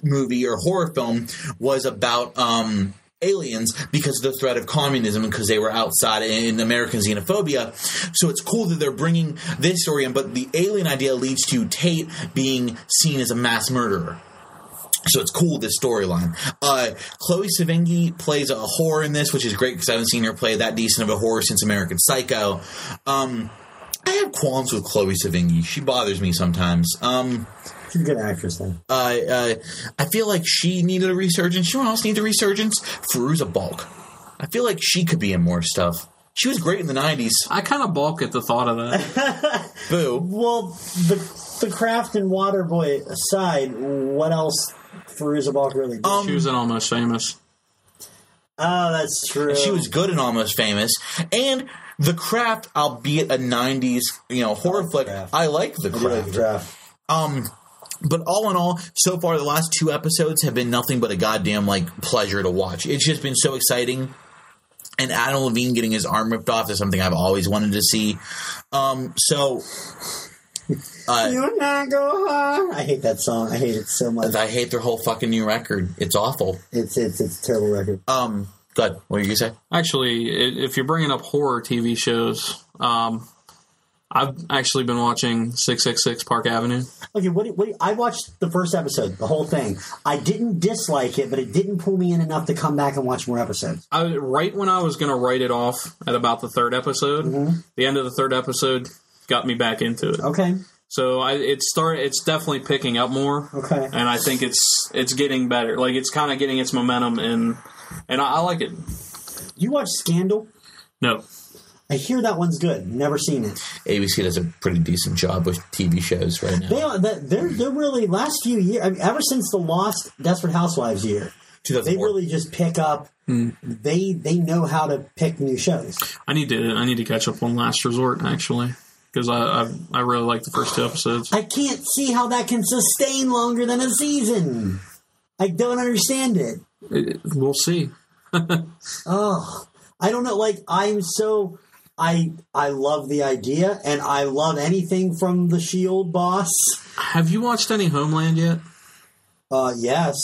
movie or horror film was about um aliens because of the threat of communism because they were outside in American xenophobia. So it's cool that they're bringing this story in, but the alien idea leads to Tate being seen as a mass murderer. So it's cool this storyline. Uh, Chloe Sevigny plays a horror in this, which is great because I haven't seen her play that decent of a horror since American Psycho. Um, I have qualms with Chloe Sevigny. She bothers me sometimes. Um, She's a good actress, then. uh, uh, I feel like she needed a resurgence. You know who else needs a resurgence? Fairuza Balk. I feel like she could be in more stuff. She was great in the '90s. I kind of balk at the thought of that. *laughs* Boo. Well, the the craft and Waterboy aside, what else Fairuza Balk really did? Um, she was in Almost Famous. oh, that's true. She was good and almost famous. And The Craft, albeit a '90s you know horror flick, Craft. I like The I do like the craft. Um, but all in all, so far the last two episodes have been nothing but a goddamn like pleasure to watch. It's just been so exciting. And Adam Levine getting his arm ripped off is something I've always wanted to see. Um, so uh, You not go hard. I hate that song. I hate it so much. I hate their whole fucking new record. It's awful. It's it's it's a terrible record. Um, good. What were you gonna say? Actually, if you're bringing up horror TV shows, um, I've actually been watching 666 Park Avenue. Okay, what, do- what? I watched the first episode, the whole thing. I didn't dislike it, but it didn't pull me in enough to come back and watch more episodes. I, right when I was going to write it off at about the third episode, mm-hmm. the end of the third episode got me back into it. Okay, So I, it start. It's definitely picking up more, okay. and I think it's it's getting better. Like it's kind of getting its momentum, and and I, I like it. You watch Scandal? No, I I hear that one's good. Never seen it. ABC does a pretty decent job with TV shows right now. They are, they're they're really last few years. I mean, ever since the Lost Desperate Housewives year, they really just pick up. They they know how to pick new shows. I need to I need to catch up on Last Resort actually because I, I I really like the first two episodes. I can't see how that can sustain longer than a season. I don't understand it. It- we'll see. *laughs* Oh, I don't know. Like I'm so. I I love the idea, and I love anything from the Shield boss. Have you watched any Homeland yet? Uh, yes.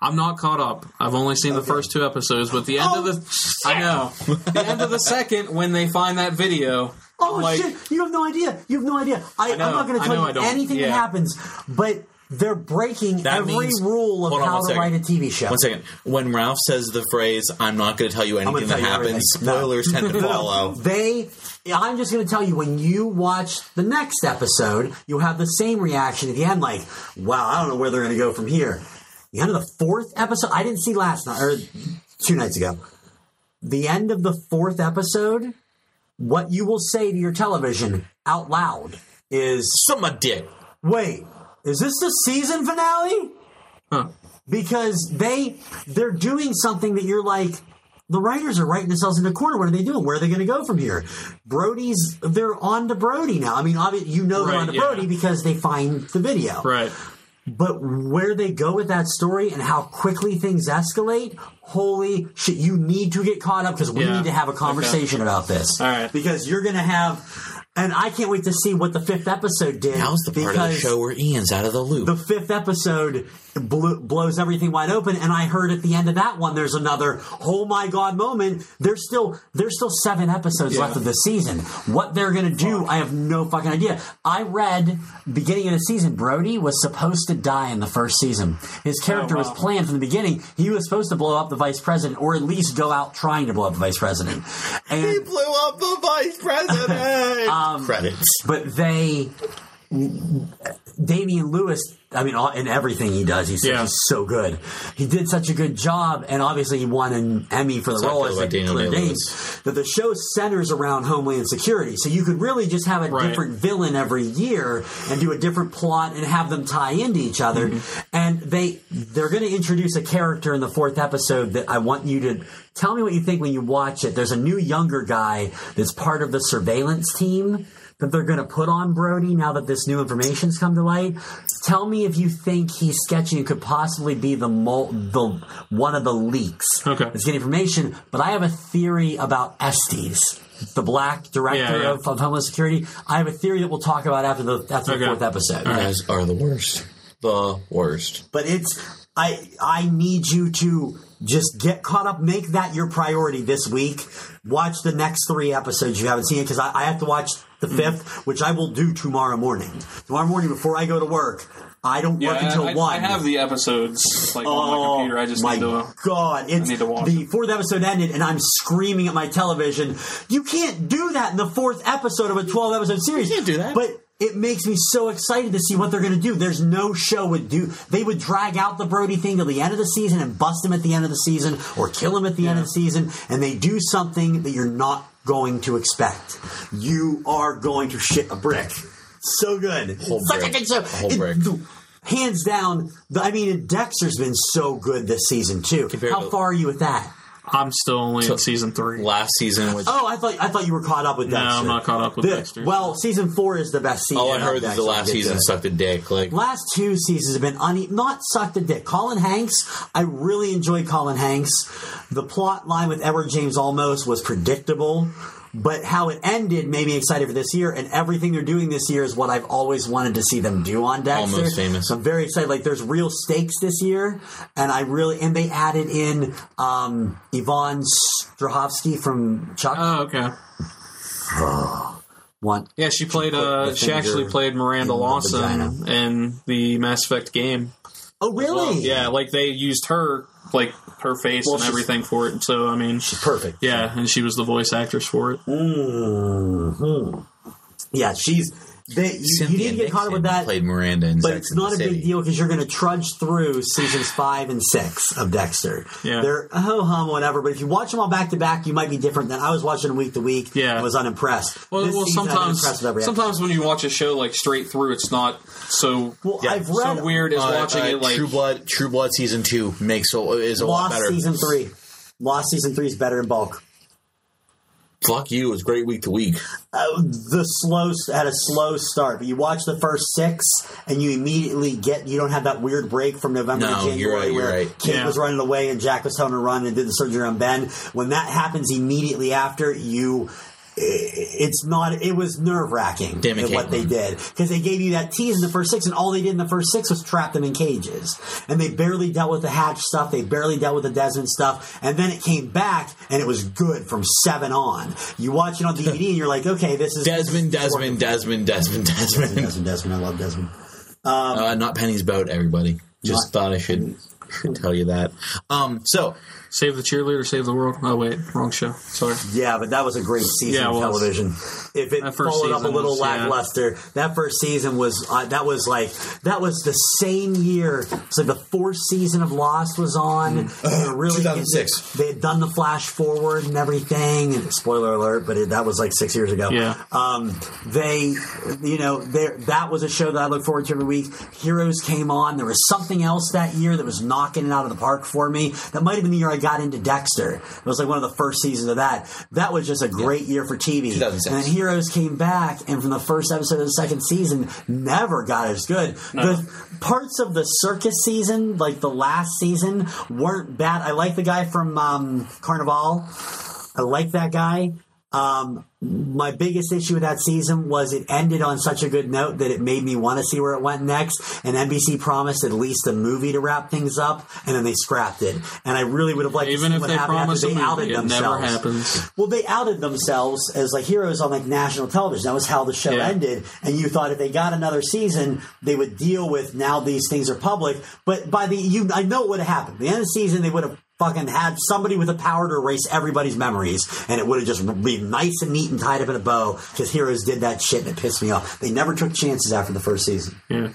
I'm not caught up. I've only seen the first two episodes, but the end Oh, of the I know the end of the second when they find that video. Oh like, shit! You have no idea. You have no idea. I, I'm not going to tell you anything that happens, but they're breaking That every means- rule of on how to write a TV show. One second. When Ralph says the phrase, I'm not going to tell you anything tell that you happens, everything. No. spoilers tend to *laughs* follow. They, I'm just going to tell you when you watch the next episode, you'll have the same reaction at the end, like, "Wow, I don't know where they're going to go from here." The end of the fourth episode, I didn't see last night or two nights ago. The end of the fourth episode, what you will say to your television out loud is, Suck my dick. "Wait, is this the season finale?" huh. because they they're doing something that you're like the writers are writing themselves in a corner. What are they doing? Where are they going to go from here? Brody's they're on to Brody now. I mean, obviously, you know they're Right, on to yeah. Brody because they find the video. right. But where they go with that story and how quickly things escalate, holy shit! You need to get caught up because we Yeah. need to have a conversation about this. All right. because you're going to have. And I can't wait to see what the fifth episode did. Now's the part of the show where Ian's out of the loop. the fifth episode blew, blows everything wide open and i heard at the end of that one there's another oh my god moment there's still there's still seven episodes Yeah. left of the season what they're gonna do i have no fucking idea i read beginning of the season brody was supposed to die in the first season his character was wow. planned from the beginning he was supposed to blow up the vice president or at least go out trying to blow up the vice president And, he blew up the vice president. *laughs* Um, Credits. but they Damian Lewis, I mean, all- in everything he does, he's, Yeah. he's so good. He did such a good job, and obviously he won an Emmy for the I role as about Daniel Day-Lewis. Danes. That the show centers around Homeland Security, so you could really just have a Right. different villain every year and do a different plot and have them tie into each other. Mm-hmm. And they they're going to introduce a character in the fourth episode that I want you to tell me what you think when you watch it. There's a new younger guy that's part of the surveillance team that they're going to put on Brody now that this new information's come to light. Tell me if you think he's sketchy and could possibly be the mul- the one of the leaks. Okay. Let's get information. But I have a theory about Estes, the black director Yeah, yeah. Of, of Homeland Security. I have a theory that we'll talk about after the after the fourth episode. You guys are the worst. The worst. But it's I I need you to just get caught up. Make that your priority this week. Watch the next three episodes you haven't seen it because I, I have to watch the Mm. fifth, which I will do tomorrow morning. Tomorrow morning before I go to work. I don't Yeah, work until I, one. I have the episodes like on my Oh computer. I just my need to. god! It's need to watch the fourth episode ended, and I'm screaming at my television. You can't do that in the fourth episode of a 12 episode series. You can't do that. But it makes me so excited to see what they're going to do. There's no show would do. They would drag out the Brody thing till the end of the season and bust him at the end of the season, or kill him at the end of the season, and they do something that you're not going to expect. You are going to shit a brick. So good. Whole Such brick. a good show. A whole It- brick. hands down. The, I mean, Dexter's been so good this season too. Compared How to- far are you with that? I'm still only in season three. Last season was. Oh, I thought I thought you were caught up with No, I'm not caught up with The- Dexter. Well, season four is the best season. Oh, I heard that the last season it. sucked a dick. Like, Last two seasons have been une- not sucked a dick. Colin Hanks, I really enjoy Colin Hanks. The plot line with Edward James Olmos was predictable, but how it ended made me excited for this year. And everything they're doing this year is what I've always wanted to see them do on Dexter. Almost famous. So I'm very excited. Like there's real stakes this year, and I really and they added in um, Yvonne Strahovski from Chuck. Oh, okay. *sighs* One. Yeah, she played. put Uh, she actually played Miranda the Lawson in the Mass Effect game. Oh, really? Yeah, like they used her, like her face Well, and everything for it. So I mean, she's Perfect. yeah, and she was the voice actress for it. hmm Yeah, she's They, you, you Cynthia need to get caught up with that. Played Miranda, in But Sex it's and the not a City. big deal because you're going to trudge through seasons five and six of Dexter. Yeah. They're ho hum, whatever. But if you watch them all back to back, you might be different than I was watching them week to week. Yeah. I was unimpressed. Well, This well season, sometimes with every sometimes when you watch a show like straight through, it's not so Well, Yeah. I've read so weird as Uh, watching uh, it like True Blood. True Blood season two makes a, is a lot better. season three. Lost season three is better in bulk. Fuck you! It was great week to week. Uh, the slow had a slow start, but you watch the first six, and you immediately get you don't have that weird break from November No, to January you're right, you're where right. Kate Yeah. was running away and Jack was telling her to run and did the surgery on Ben. When that happens immediately after, you it's not it was nerve wracking Damn it, what they did. Because they gave you that tease in the first six and all they did in the first six was trap them in cages. And they barely dealt with the hatch stuff. They barely dealt with the desmond stuff. And then it came back and it was good from seven on. You watch it on *laughs* dvd and you're like okay this is Desmond, Desmond, Desmond, Desmond, Desmond. desmond desmond. I love desmond. Uh, not Penny's boat. Everybody. Just thought I should, should tell you that. Um, so save the cheerleader, save the world. Oh wait, wrong show. Sorry. Yeah, but that was a great season Yeah, of television. If it followed up a little was, yeah. lackluster, that first season was uh, that was like that was the same year. So the fourth season of Lost was on. They were really *sighs* 2006. They had done the flash forward and everything. And spoiler alert, but it, that was like six years ago. Yeah. Um, they, you know, there that was a show that I look forward to every week. Heroes came on. There was something else that year that was knocking it out of the park for me. That might have been the year I got into Dexter. It was like one of the first seasons of that. That was just a great year for TV. And then Heroes came back, and from the first episode of the second season, never got as good. The parts of the circus season, like the last season, weren't bad. I like the guy from um, Carnival. I like that guy. Um, my biggest issue with that season was it ended on such a good note that it made me want to see where it went next. And NBC promised at least a movie to wrap things up, and then they scrapped it. And I really would have liked to Even see if what they happened after they outed movie, it themselves. never happens. Well, they outed themselves as like heroes on like national television. That was how the show Yeah. ended. And you thought if they got another season, they would deal with now these things are public. But by the you, I know what would have happened. The end of the season, they would have fucking had somebody with the power to erase everybody's memories, and it would have just been nice and neat and tied up in a bow. Because heroes did that shit, and it pissed me off. They never took chances after the first season. Yeah.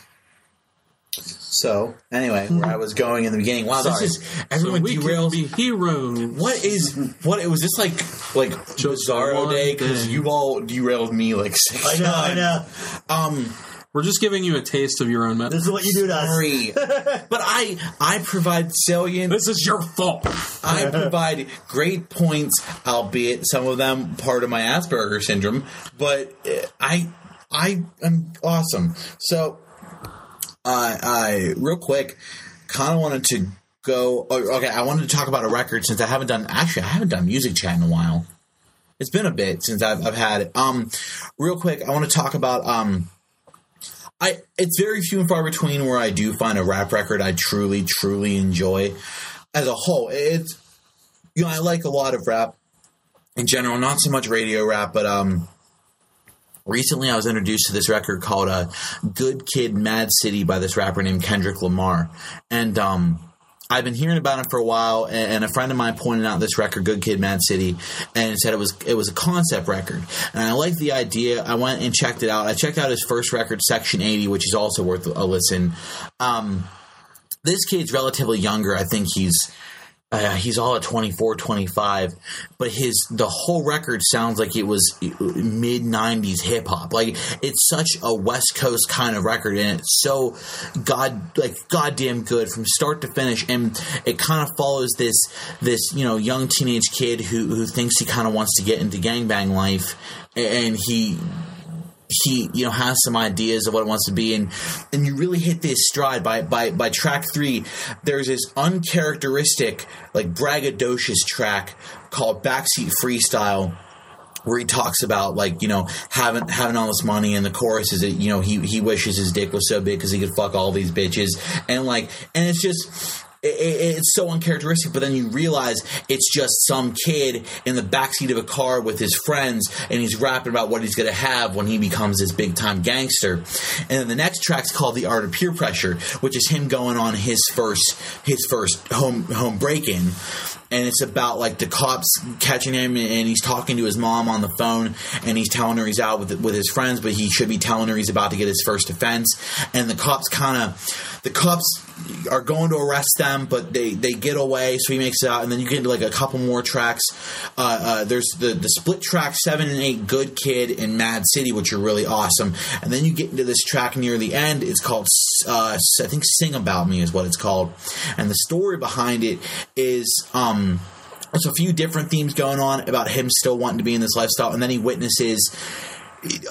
so anyway, where I was going in the beginning. Wow, Sorry. this is everyone we derails. can be heroes. What is what? It was this like like Bizarro day because you all derailed me like six I know, I know. Um, We're just giving you a taste of your own medicine. This is what you do to us. sorry, *laughs* but I I provide salient. This is your fault. I provide great points, albeit some of them part of my Asperger syndrome. But uh, I I am awesome. So, I I real quick, kind of wanted to go. oh, Okay, I wanted to talk about a record since I haven't done. Actually, I haven't done music chat in a while. It's been a bit since I've, I've had it. Um, real quick, I want to talk about um. I it's very few and far between where I do find a rap record I truly truly enjoy. As a whole, it's you know I like a lot of rap in general, not so much radio rap, but um. Recently, I was introduced to this record called uh, "Good Kid, Mad City" by this rapper named Kendrick Lamar, and um, I've been hearing about him for a while, and, and a friend of mine pointed out this record, "Good Kid, Mad City," and said it was it was a concept record, and I liked the idea. I went and checked it out. I checked out his first record, Section Eighty, which is also worth a listen. Um, this kid's relatively younger. I think he's uh, he's all at 24 25 but his the whole record sounds like it was mid 90s hip hop like it's such a west coast kind of record and it's so god like goddamn good from start to finish. And it kind of follows this this you know young teenage kid who who thinks he kind of wants to get into gangbang life and he he you know has some ideas of what it wants to be. And and you really hit this stride by by by track three. There's this uncharacteristic like braggadocious track called backseat freestyle where he talks about like you know having having all this money and the chorus is that you know he he wishes his dick was so big because he could fuck all these bitches. And like and it's just it, it- it's so uncharacteristic, but then you realize it's just some kid in the backseat of a car with his friends, and he's rapping about what he's going to have when he becomes this big time gangster. And then the next track's called "The Art of Peer Pressure," which is him going on his first his first home home break in. and it's about like the cops catching him, and he's talking to his mom on the phone, and he's telling her he's out with with his friends, but he should be telling her he's about to get his first offense, and the cops kind of the cops are going to arrest them, but they they get away, so he makes it out, and then you get into like a couple more tracks. Uh, uh, there's the the split track seven and eight, Good Kid and Mad City, which are really awesome, and then you get into this track near the end. It's called uh, I think Sing About Me is what it's called, and the story behind it is. um there's a few different themes going on about him still wanting to be in this lifestyle, and then he witnesses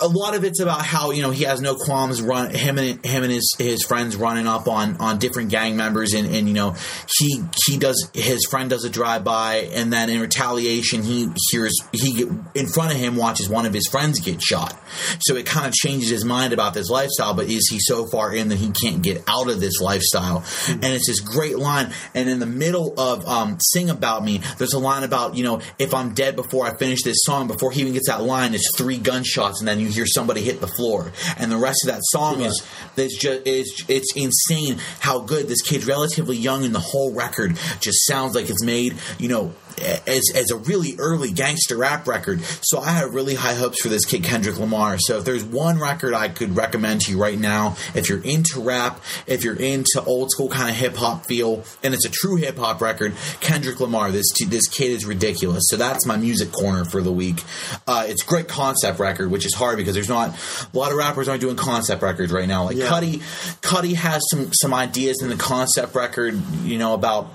a lot of it's about how you know he has no qualms run him and him and his his friends running up on on different gang members and, and you know he he does his friend does a drive by and then in retaliation he hears he in front of him watches one of his friends get shot. So it kind of changes his mind about this lifestyle but is he so far in that he can't get out of this lifestyle? And it's this great line. And in the middle of um, sing about me there's a line about you know if I'm dead before I finish this song before he even gets that line it's three gunshots and then you hear somebody hit the floor. And the rest of that song is it's just it's, it's insane how good this kid relatively young and the whole record just sounds like it's made you know as, as a really early gangster rap record. So I have really high hopes for this kid, Kendrick Lamar. So if there's one record I could recommend to you right now, if you're into rap, if you're into old school kind of hip hop feel, and it's a true hip hop record, Kendrick Lamar. This this kid is ridiculous. So that's my music corner for the week. Uh, it's great concept record, which is hard because there's not a lot of rappers aren't doing concept records right now. Like Yeah. Cudi, Cudi has some some ideas in the concept record. You know about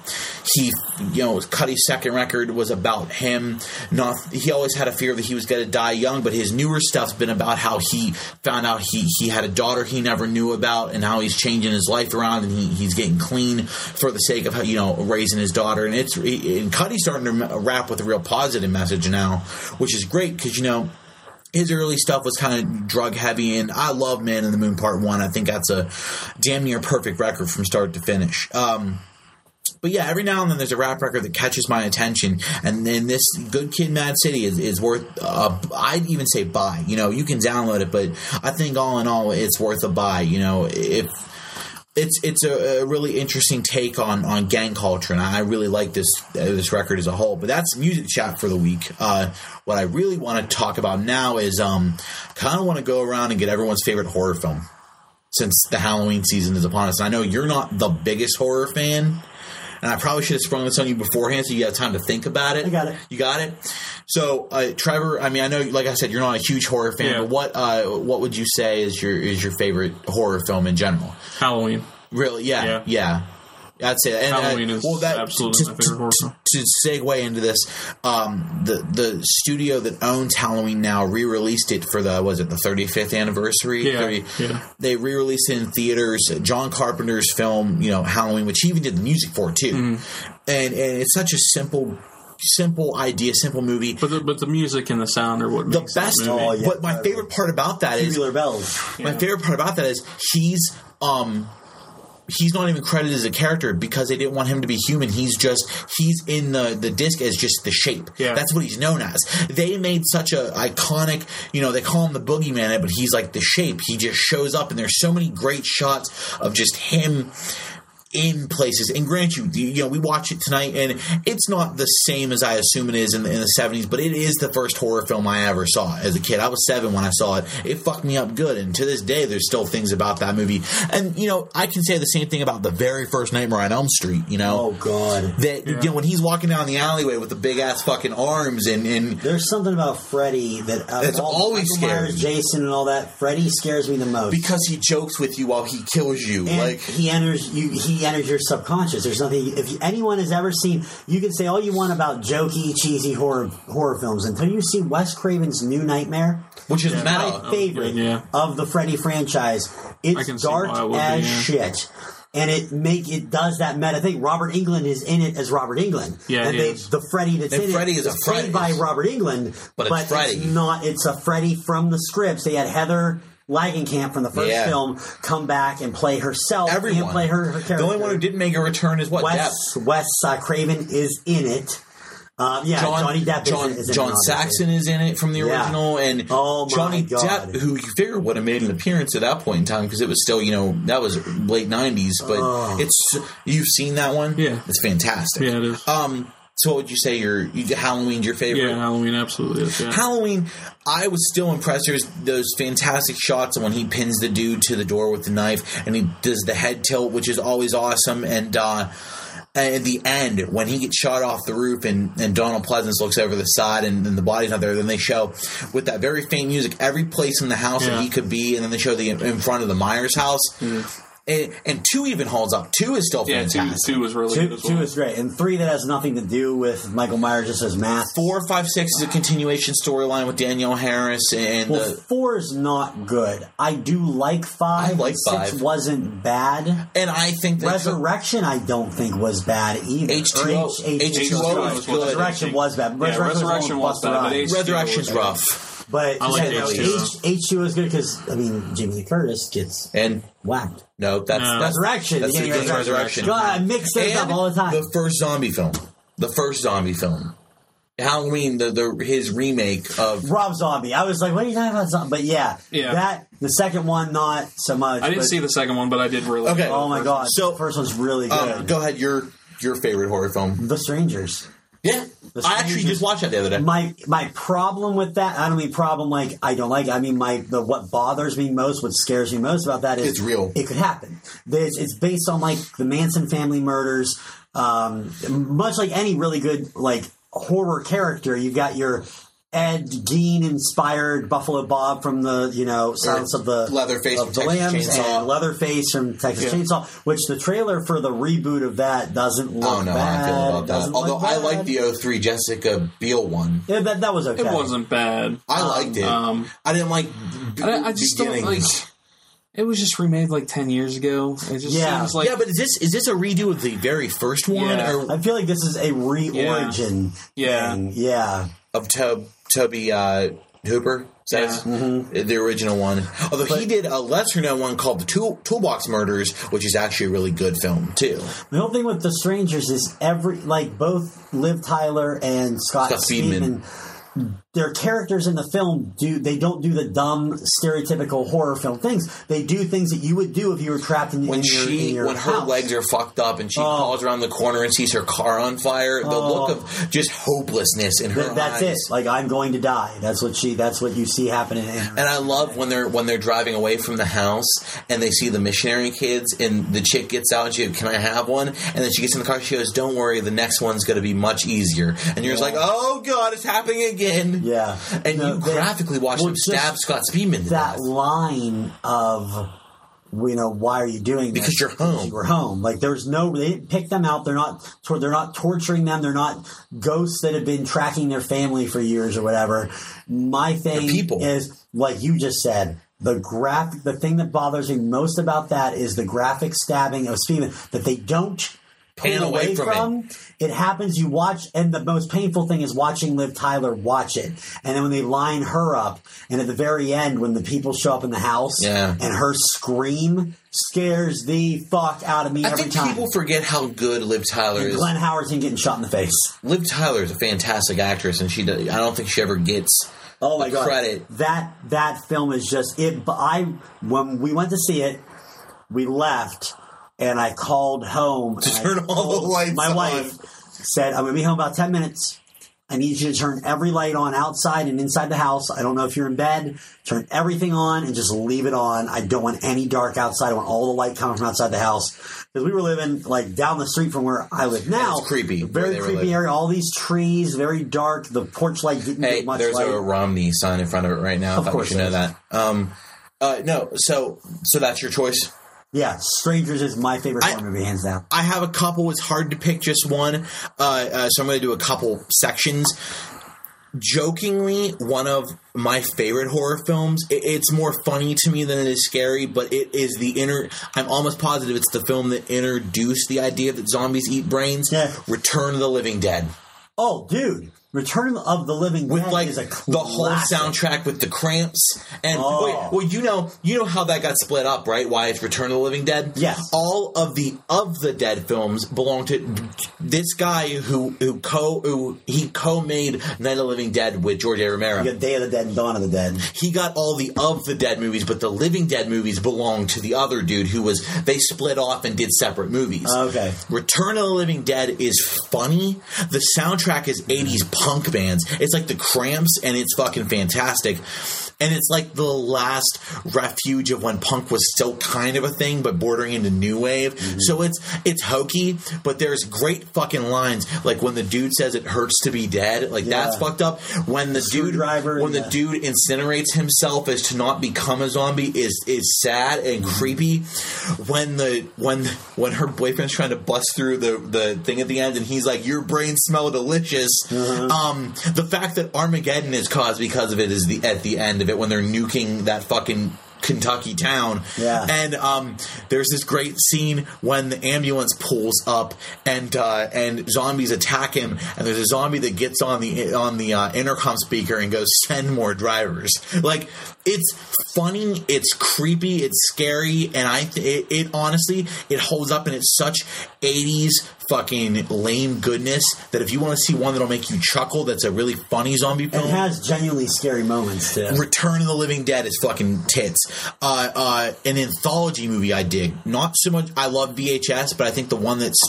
he, you know, Cudi's second record was about him. Not he always had a fear that he was going to die young, but his newer stuff's been about how he found out he he had a daughter he never knew about, and how he's changing his life around, and he, he's getting clean for the sake of you know raising his daughter. And it's and Cudi's starting to rap with a real positive message now, which is great because you know his early stuff was kind of drug heavy, and I love Man in the Moon Part One. I think that's a damn near perfect record from start to finish. Um, but yeah, every now and then there's a rap record that catches my attention, and then this Good Kid, Mad City is, is worth. Uh, I'd even say buy. You know, you can download it, but I think all in all, it's worth a buy. You know, if it's it's a, a really interesting take on on gang culture, and I really like this uh, this record as a whole. But that's music chat for the week. Uh, what I really want to talk about now is um, kind of want to go around and get everyone's favorite horror film since the Halloween season is upon us. I know you're not the biggest horror fan, and I probably should have sprung this on you beforehand so you had time to think about it. I got it. You got it. So, uh, Trevor, I mean, I know, like I said, you're not a huge horror fan, Yeah. but what uh, what would you say is your is your favorite horror film in general? Halloween. Really? Yeah, yeah. Yeah. I'd say that. And, uh, Halloween is absolutely my favorite horror film. To, segue into this, um, the the studio that owns Halloween now re-released it for the was it the 35th anniversary? Yeah, yeah. They re-released it in theaters. John Carpenter's film, you know, Halloween, which he even did the music for too, Mm-hmm. and and it's such a simple. Simple idea, simple movie. But the, but the music and the sound are what The makes that best, movie. Oh, yeah. but my favorite part about that is Tubular bells. my favorite part about that is he's um he's not even credited as a character because they didn't want him to be human. He's just he's in the the disc as just the shape. Yeah. That's what he's known as. They made such a iconic, you know, they call him the boogeyman, but he's like the shape. He just shows up and there's so many great shots of just him in places. And grant you, you know, we watch it tonight, and it's not the same as I assume it is in the, in the 70s, but it is the first horror film I ever saw as a kid. I was seven when I saw it. It fucked me up good, and to this day, there's still things about that movie. And, you know, I can say the same thing about the very first Nightmare on Elm Street, you know? Oh God. That, you know, when he's walking down the alleyway with the big ass fucking arms and, and There's something about Freddy that out of That's all always Michael Myers, scary. Jason, and all that. Freddy scares me the most. because he jokes with you while he kills you. and like, he enters you. He enters your subconscious. There's nothing. If anyone has ever seen, you can say all you want about jokey, cheesy horror horror films until you see Wes Craven's New Nightmare. which is Yeah. meta. My favorite yeah. of the Freddy franchise. It's dark why it would be, as yeah. shit. And it make it does that meta thing. Robert Englund is in it as Robert Englund. Yeah, and they, is. the Freddy that's And in Freddy it is a played Freddy. by Robert Englund, But it's Freddy. not. It's a Freddy from the scripts. They had Heather Langenkamp from the first Yeah. film come back and play herself Everyone. and play her, her character. The only one who didn't make a return is what? Wes Depp. Wes uh, Craven is in it. Uh, yeah, John, Johnny Depp John, is, is in John it. Saxon is in it from the Yeah. original, and Oh, my Johnny God. Depp, who you figure would have made an appearance at that point in time because it was still, you know, that was late '90s. But Oh. it's you've seen that one, Yeah. it's fantastic. Yeah, it is. Um, So, what would you say your you, Halloween's your favorite? Yeah, Halloween absolutely is. Yeah. Halloween, I was still impressed. There's those fantastic shots when he pins the dude to the door with the knife and he does the head tilt, which is always awesome. And uh, at the end, when he gets shot off the roof and, and Donald Pleasence looks over the side and, and the body's not there, then they show with that very faint music every place in the house Yeah. that he could be, and then they show the in front of the Myers house. And, and two even holds up. Two is still Yeah, two, fantastic. two is really Two, good as well. two is great, and three that has nothing to do with Michael Myers, just as math. Four, five, six is a continuation storyline with Danielle Harris and Well, the four is not good. I do like five. I like Six five. wasn't bad. and I think that Resurrection, I don't think was bad either. H2O H- H- H2O was good. Resurrection was bad. Yeah, Resurrection was Busta bad, but Resurrection's H2O was rough. But I like yeah, H2O. H H two is good because I mean Jamie Lee Curtis gets And whacked. no, that's No. that's Resurrection, That's the the beginning beginning of of Resurrection. God, I mix those up all the time. The first zombie film, the first zombie film, Halloween, the, the his remake of Rob Zombie. I was like, what are you talking about? Zombie? But yeah, Yeah. that the second one not so much. I didn't but- see the second one, but I did really. Okay. Oh my first god! So- the first one's really good. um, go ahead, your your favorite horror film? the Strangers. Yeah, The I actually just watched that the other day. My my problem with that, I don't mean problem like I don't like. it. I mean my the what bothers me most, what scares me most about that is It's real. It could happen. There's, it's based on like the Manson family murders. Um, much like any really good like horror character, you've got your Ed Gein inspired Buffalo Bob from the you know Silence of the Leatherface of the Texas Lambs Chainsaw. and Leatherface from Texas Yeah. Chainsaw, which the trailer for the reboot of that doesn't look I don't bad. how I feel about that. Although look I bad. like the 03 Jessica Biel one. Yeah, that, that was okay. It wasn't bad. I liked it. um, I didn't like. b- I, I just don't like. It was just remade like ten years ago. It just Yeah. seems like yeah, but is this is this a redo of the very first one Yeah. or I feel like this is a re-origin Yeah. thing. Yeah. of Tob, Tobe uh, Hooper? Says Yeah. the original one. Although he did a lesser known one called the Tool, Toolbox Murders, which is actually a really good film too. The whole thing with the strangers is every like both Liv Tyler and Scott, Scott Speedman. Their characters in the film do they don't do the dumb stereotypical horror film things. They do things that you would do if you were trapped in, When in your, she in your when her legs are fucked up and she Oh. calls around the corner and sees her car on fire, the oh. look of just hopelessness in her Th- that's eyes. it. Like I'm going to die. That's what she. That's what you see happening. In. And I love when they're when they're driving away from the house and they see the missionary kids and the chick gets out and she goes, "Can I have one?" And then she gets in the car. She goes, "Don't worry, the next one's going to be much easier." And you're just like, "Oh God, it's happening again!" *laughs* Yeah. And No, you they- graphically watch well, them stab Scott Speedman that line of you know why are you doing this? Because you're home. you were home like there's no they didn't pick them out they're not they're not torturing them they're not ghosts that have been tracking their family for years or whatever my thing is like you just said the graphic the thing that bothers me most about that is the graphic stabbing of Steven that they don't Pan pull away from it happens you watch and the most painful thing is watching liv tyler watch it and then when they line her up and at the very end when the people show up in the house Yeah. and her scream scares the fuck out of me I every think time people forget how good Liv Tyler and is. glenn howard's getting shot in the face Liv Tyler is a fantastic actress, and she does, I don't think she ever gets oh my god credit. that that film is just it but i when we went to see it we left and i called home to turn all the lights my on. wife said i'm gonna be home about 10 minutes I need you to turn every light on outside and inside the house. I don't know if you're in bed. Turn everything on and just leave it on. I don't want any dark outside. I want all the light coming from outside the house. Because we were living like down the street from where I live now. it's creepy Very creepy area. All these trees, very dark. The porch light didn't Hey, get much there's light. a Romney sign in front of it right now. Of I course should know that. Um, uh, no, so so that's your choice. Yeah, Strangers is my favorite horror movie, hands down. I have a couple. It's hard to pick just one, uh, uh, so I'm going to do a couple sections. Jokingly, one of my favorite horror films. It, it's more funny to me than it is scary, but it is the inner. I'm almost positive it's the film that introduced the idea that zombies eat brains. Yeah. Return of the Living Dead. Oh, dude, Return of the Living with Dead like is a the whole soundtrack with the cramps and Oh. wait, well you know you know how that got split up right why it's return of the living dead Yes. all of the of the dead films belong to this guy who who co who he co-made night of the living dead with george a romero You got Day of the Dead and Dawn of the Dead. he got all the of the dead movies but the living dead movies belong to the other dude who was they split off and did separate movies Okay. Return of the Living Dead is funny. The soundtrack is 80s punk bands. It's like the Cramps and it's fucking fantastic. And it's like the last refuge of when punk was still kind of a thing but bordering into new wave. Mm-hmm. So it's it's hokey, but there's great fucking lines like when the dude says it hurts to be dead, like that's fucked up. When the, dude screwdriver, when yeah. the dude incinerates himself as to not become a zombie is is sad and mm-hmm. creepy. When the when when her boyfriend's trying to bust through the the thing at the end and he's like, "Your brain smell delicious." Uh-huh. Um, the fact that Armageddon is caused because of it is the at the end of it when they're nuking that fucking. Kentucky town, Yeah. and um, there's this great scene when the ambulance pulls up and uh, and zombies attack him, and there's a zombie that gets on the on the uh, intercom speaker and goes, "Send more drivers." *laughs* Like it's funny, it's creepy, it's scary, and I th- it, it honestly it holds up, and it's such '80s fucking lame goodness that if you want to see one that'll make you chuckle, that's a really funny zombie film. It has genuinely scary moments too. Return of the Living Dead is fucking tits. Uh, uh, an anthology movie I dig. Not so much. I love VHS, but I think the one that's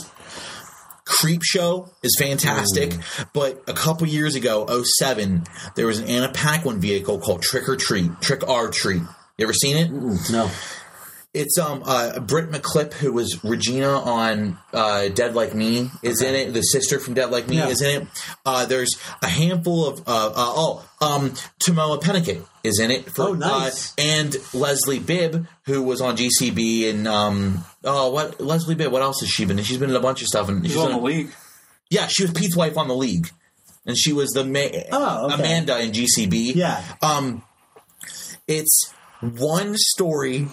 Creep Show is fantastic. But a couple years ago, 07, there was an Anna Paquin vehicle called Trick or Treat, Trick or Treat. You ever seen it? No. It's um uh, Britt McKillip, who was Regina on uh, Dead Like Me, is in it. The sister from Dead Like Me Yeah. is in it. Uh, there's a handful of uh, uh, oh um Tahmoh Penikett is in it. For, Oh, nice. uh, and Leslie Bibb, who was on GCB and um oh what Leslie Bibb? What else has she been? in? She's been in a bunch of stuff. And He's she's on the league. yeah, she was Pete's wife on the League, and she was the ma- Oh, okay. Amanda in GCB. Yeah. Um, it's one story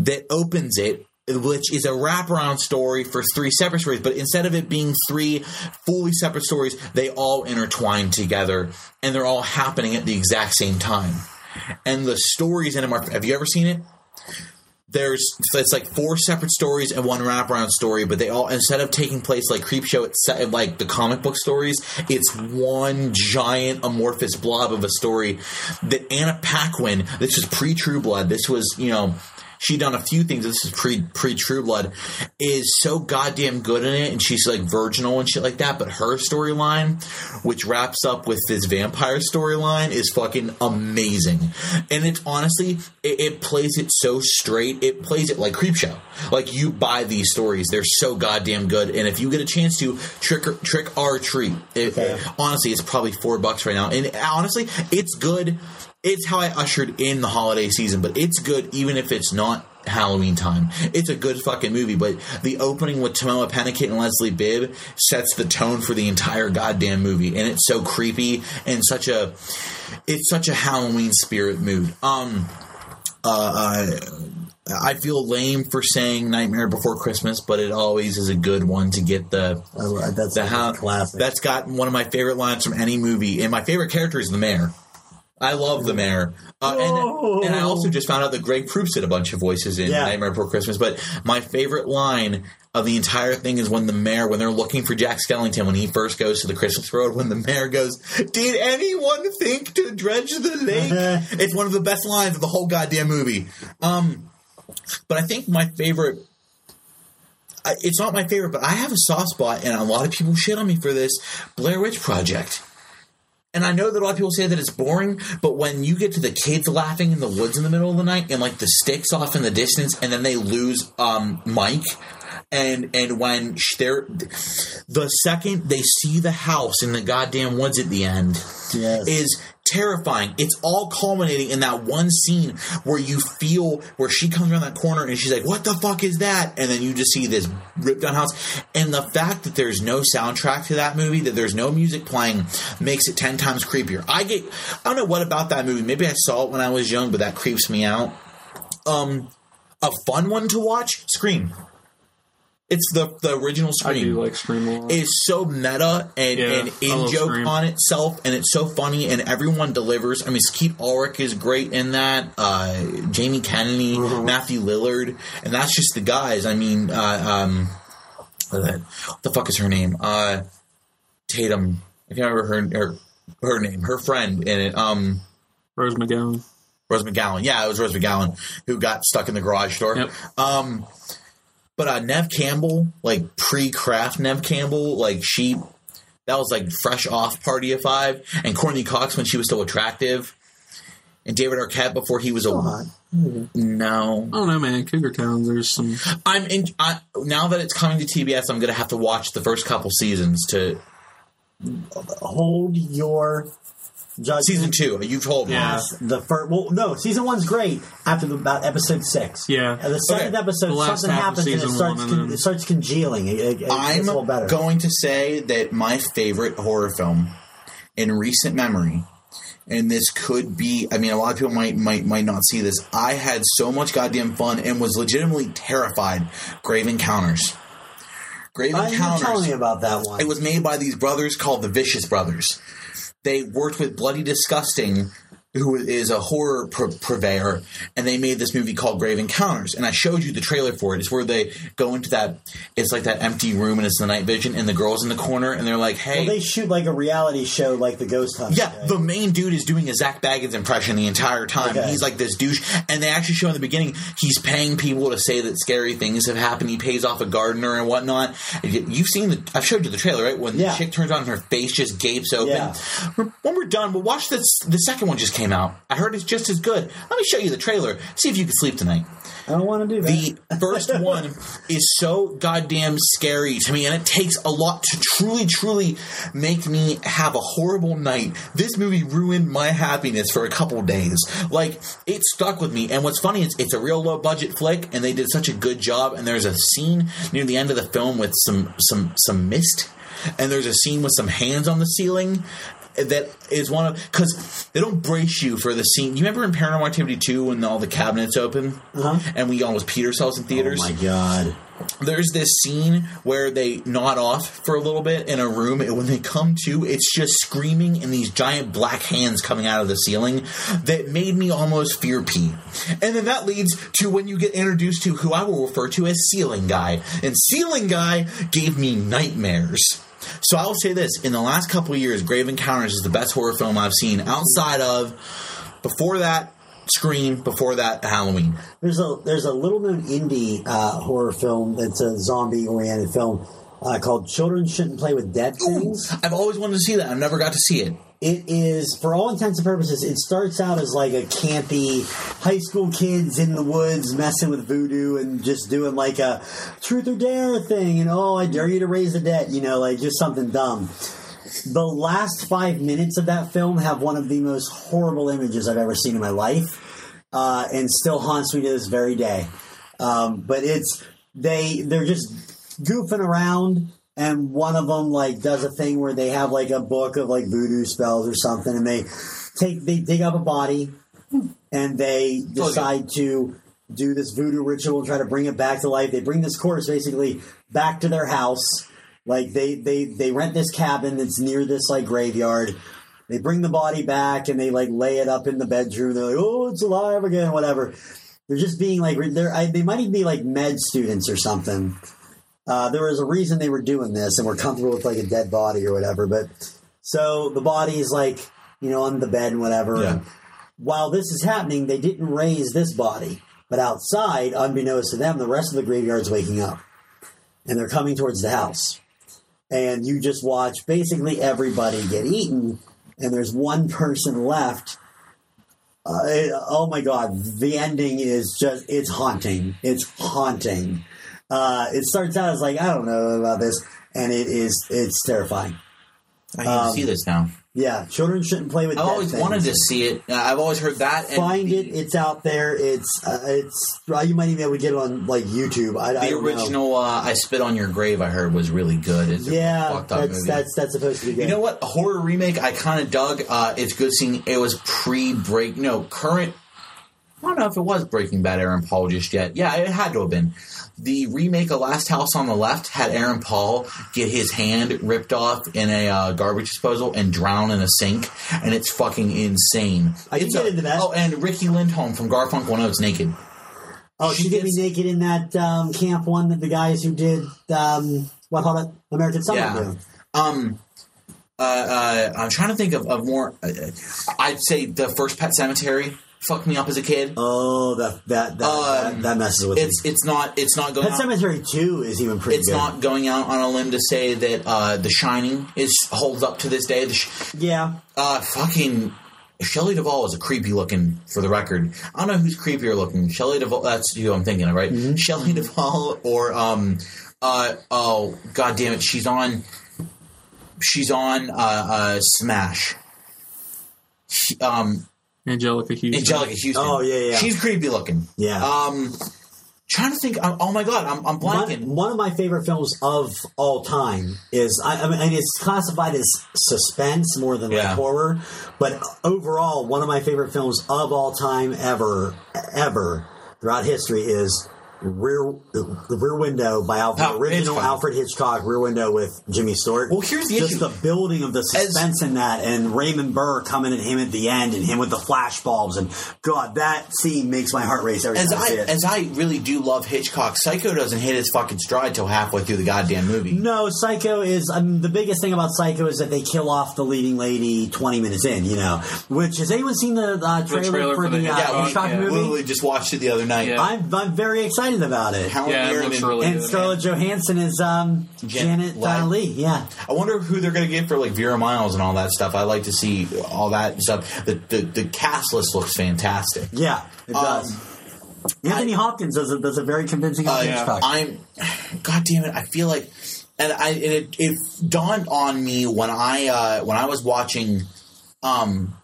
that opens it, which is a wraparound story for three separate stories. But instead of it being three fully separate stories, they all intertwine together, and they're all happening at the exact same time. And the stories in them are. Have you ever seen it? there's it's like four separate stories and one wraparound story, but they all instead of taking place like Creepshow, it's set like the comic book stories. It's one giant amorphous blob of a story that Anna Paquin. This was pre True Blood. This was you know. She done a few things. This is pre pre True Blood. Is so goddamn good in it, and she's like virginal and shit like that. But her storyline, which wraps up with this vampire storyline, is fucking amazing. And it's honestly, it, it plays it so straight. It plays it like Creepshow. Like you buy these stories, they're so goddamn good. And if you get a chance to trick or, trick or treat, it, Okay. honestly, it's probably four bucks right now. And honestly, it's good. It's how I ushered in the holiday season, but it's good even if it's not Halloween time. It's a good fucking movie, but the opening with Tahmoh Penikett and Leslie Bibb sets the tone for the entire goddamn movie, and it's so creepy and such a it's such a Halloween spirit mood. Um, uh, I, I feel lame for saying Nightmare Before Christmas, but it always is a good one to get the Oh, that's the how classic. That's got one of my favorite lines from any movie, and my favorite character is the mayor. I love the mayor, uh, and, and I also just found out that Greg Proops did a bunch of voices in Yeah. Nightmare Before Christmas. But my favorite line of the entire thing is when the mayor, when they're looking for Jack Skellington, when he first goes to the Christmas road, when the mayor goes, "Did anyone think to dredge the lake?" *laughs* it's one of the best lines of the whole goddamn movie. Um, but I think my favorite it's not my favorite, but I have a soft spot, and a lot of people shit on me for this Blair Witch Project. And I know that a lot of people say that it's boring, but when you get to the kids laughing in the woods in the middle of the night, and like the sticks off in the distance, and then they lose um, Mike, and and when they're the second they see the house in the goddamn woods at the end, Yes. is terrifying. It's all culminating in that one scene where you feel where she comes around that corner and she's like, "What the fuck is that?" And then you just see this ripped down house. And the fact that there's no soundtrack to that movie, that there's no music playing, makes it ten times creepier. I get, I don't know what about that movie. Maybe I saw it when I was young, but that creeps me out. Um, a fun one to watch, Scream. It's the the original I Scream. do like Scream a lot. is so meta and, Yeah, and in joke Scream. on itself, and it's so funny, and everyone delivers. I mean, Skeet Ulrich is great in that. Uh, Jamie Kennedy, Mm-hmm. Matthew Lillard, and that's just the guys. I mean, uh, um, what the fuck is her name? Uh, Tatum. I can't remember her her, her name. Her friend in it. Um, Rose McGowan. Rose McGowan. Yeah, it was Rose McGowan who got stuck in the garage door. Yep. Um, but uh, Neve Campbell, like pre-craft Neve Campbell, like she, that was like fresh off Party of Five, and Courteney Cox when she was still attractive, and David Arquette before he was a hot. no. I don't know, man. Cougar Towns. There's some. I'm in. I, now that it's coming to TBS, I'm gonna have to watch the first couple seasons to Hold your judgment. season two. You told me. Yeah. past The first, well, no, season one's great after the, about episode six. Yeah. And the second Okay. episode, The last something half of happens and it season starts, one con- and then- it starts congealing. It, it, it I'm gets a little better. going to say that my favorite horror film in recent memory, and this could be I mean a lot of people might might might not see this. I had so much goddamn fun and was legitimately terrified. Grave Encounters. Grave Uh, you were Encounters. telling me about that one. It was made by these brothers called the Vicious Brothers. They worked with Bloody Disgusting, who is a horror pur- purveyor, and they made this movie called Grave Encounters. And I showed you the trailer for it. It's where they go into that, it's like that empty room and it's the night vision, and the girl's in the corner, and they're like, hey. well, they shoot like a reality show, like the Ghost Hunt. Yeah, the main dude is doing a Zak Bagans impression the entire time. Okay. He's like this douche, and they actually show in the beginning he's paying people to say that scary things have happened. He pays off a gardener and whatnot. You- You've seen the? I've showed you the trailer, right? When Yeah. the chick turns on, her face just gapes open. Yeah. When we're done, we'll watch this. The second one just came out. I heard it's just as good. Let me show you the trailer. See if you can sleep tonight. I don't want to do that. The first one is so goddamn scary to me, and it takes a lot to truly, truly make me have a horrible night. This movie ruined my happiness for a couple days. Like, it stuck with me. And what's funny is it's a real low budget flick, and they did such a good job. And there's a scene near the end of the film with some some some mist, and there's a scene with some hands on the ceiling. That is one of because they don't brace you for the scene. You remember in Paranormal Activity two when all the cabinets open uh-huh. and we almost peed ourselves in theaters. oh my god. There's this scene where they nod off for a little bit in a room, and when they come to, it's just screaming and these giant black hands coming out of the ceiling that made me almost fear pee. And then that leads to when you get introduced to who I will refer to as Ceiling Guy, and Ceiling Guy gave me nightmares. So I will say this: in the last couple of years, Grave Encounters is the best horror film I've seen. Outside of before that, Scream. Before that, Halloween. There's a there's a little known indie uh, horror film that's a zombie oriented film uh, called Children Shouldn't Play with Dead Things. I've always wanted to see that. I've never got to see it. It is, for all intents and purposes, it starts out as like a campy high school kids in the woods messing with voodoo and just doing like a truth or dare thing, and oh, I dare you to raise the debt, you know, like just something dumb. The last five minutes of that film have one of the most horrible images I've ever seen in my life, uh, and still haunts me to this very day. Um, but it's they they're just goofing around and one of them like does a thing where they have like a book of like voodoo spells or something and they take they dig up a body and they decide to do this voodoo ritual and try to bring it back to life. They bring this corpse basically back to their house. Like they they they rent this cabin that's near this like graveyard. They bring the body back and they like lay it up in the bedroom. They're like oh it's alive again whatever. They're just being like they're I, they might even be like med students or something uh, there was a reason they were doing this and were comfortable with like a dead body or whatever. But so the body is like, you know, on the bed and whatever. Yeah. And while this is happening, they didn't raise this body. But outside, unbeknownst to them, the rest of the graveyard's waking up. And they're coming towards the house. And you just watch basically everybody get eaten. And there's one person left. Uh, it- oh my God. The ending is just, it's haunting. It's haunting. Uh, it starts out as like I don't know about this, and it is it's terrifying. I need Um, to see this now. Yeah, children shouldn't play with. I've always things. wanted to see it. Uh, I've always heard that. and find the, it. It's out there. It's uh, it's uh, you might even be able to get it on like YouTube. I, I The know. original uh, "I Spit on Your Grave" I heard was really good. It's Yeah, that's movie. that's that's supposed to be good. You know what? A horror remake I kind of dug. Uh, it's good seeing it was pre break. No, current I don't know if it was Breaking Bad Aaron Paul just yet. Yeah, it had to have been. The remake of Last House on the Left had Aaron Paul get his hand ripped off in a uh, garbage disposal and drown in a sink, and it's fucking insane. I can get a- into that. Oh, and Riki Lindhome from Garfunkel and Oates naked. Oh, she She did me gets- naked in that um, camp one that the guys who did um, what hold it American Summer Yeah. do. Um, uh, uh, I'm trying to think of, of more. Uh, I'd say the first Pet Sematary fucked me up as a kid. Oh, that that that, Um, that, that messes with It's me. it's not it's not going. Pet out- Sematary Two is even pretty it's good. not going out on a limb to say that uh, The Shining is holds up to this day. The sh- yeah, uh, fucking Shelley Duvall is a creepy looking, for the record. I don't know who's creepier looking. Shelley Duvall. That's who I'm thinking of, right? Mm-hmm. Shelley Duvall or um, uh, oh god damn it, she's on. She's on uh, uh, Smash. She, um, Anjelica Huston. Anjelica Huston. Oh, yeah, yeah. She's creepy looking. Yeah. Um, trying to think. Oh oh my god, I'm, I'm blanking. One, one of my favorite films of all time is I, I mean it's classified as suspense more than like horror, but overall one of my favorite films of all time ever ever throughout history is Rear the Rear Window by Alfred, Oh, original Hitchcock. Alfred Hitchcock Rear Window with Jimmy Stewart. Well, here's the just issue. the building of the suspense in that, and Raymond Burr coming at him at the end, and him with the flash bulbs, and God, that scene makes my heart race every As time I, I see it. as I really do love Hitchcock, Psycho doesn't hit his fucking stride till halfway through the goddamn movie. No, Psycho is. I mean, the biggest thing about Psycho is that they kill off the leading lady twenty minutes in. You know, which has anyone seen the uh, trailer, trailer for, for the, the uh, Hitchcock, Hitchcock yeah. movie? Literally just watched it the other night. Yeah. I'm I'm very excited about it. Helen Yeah, it looks and- really and good. Scarlett Johansson is um, Janet Janet Leigh. Lee. Yeah, I wonder who they're going to get for like Vera Miles and all that stuff. I like to see all that stuff. The the, the cast list looks fantastic. yeah, it Um, does. Anthony Hopkins does a, does a very convincing Uh, Hitchcock. I'm, God damn it! I feel like, and I and it, it dawned on me when I uh, when I was watching, um,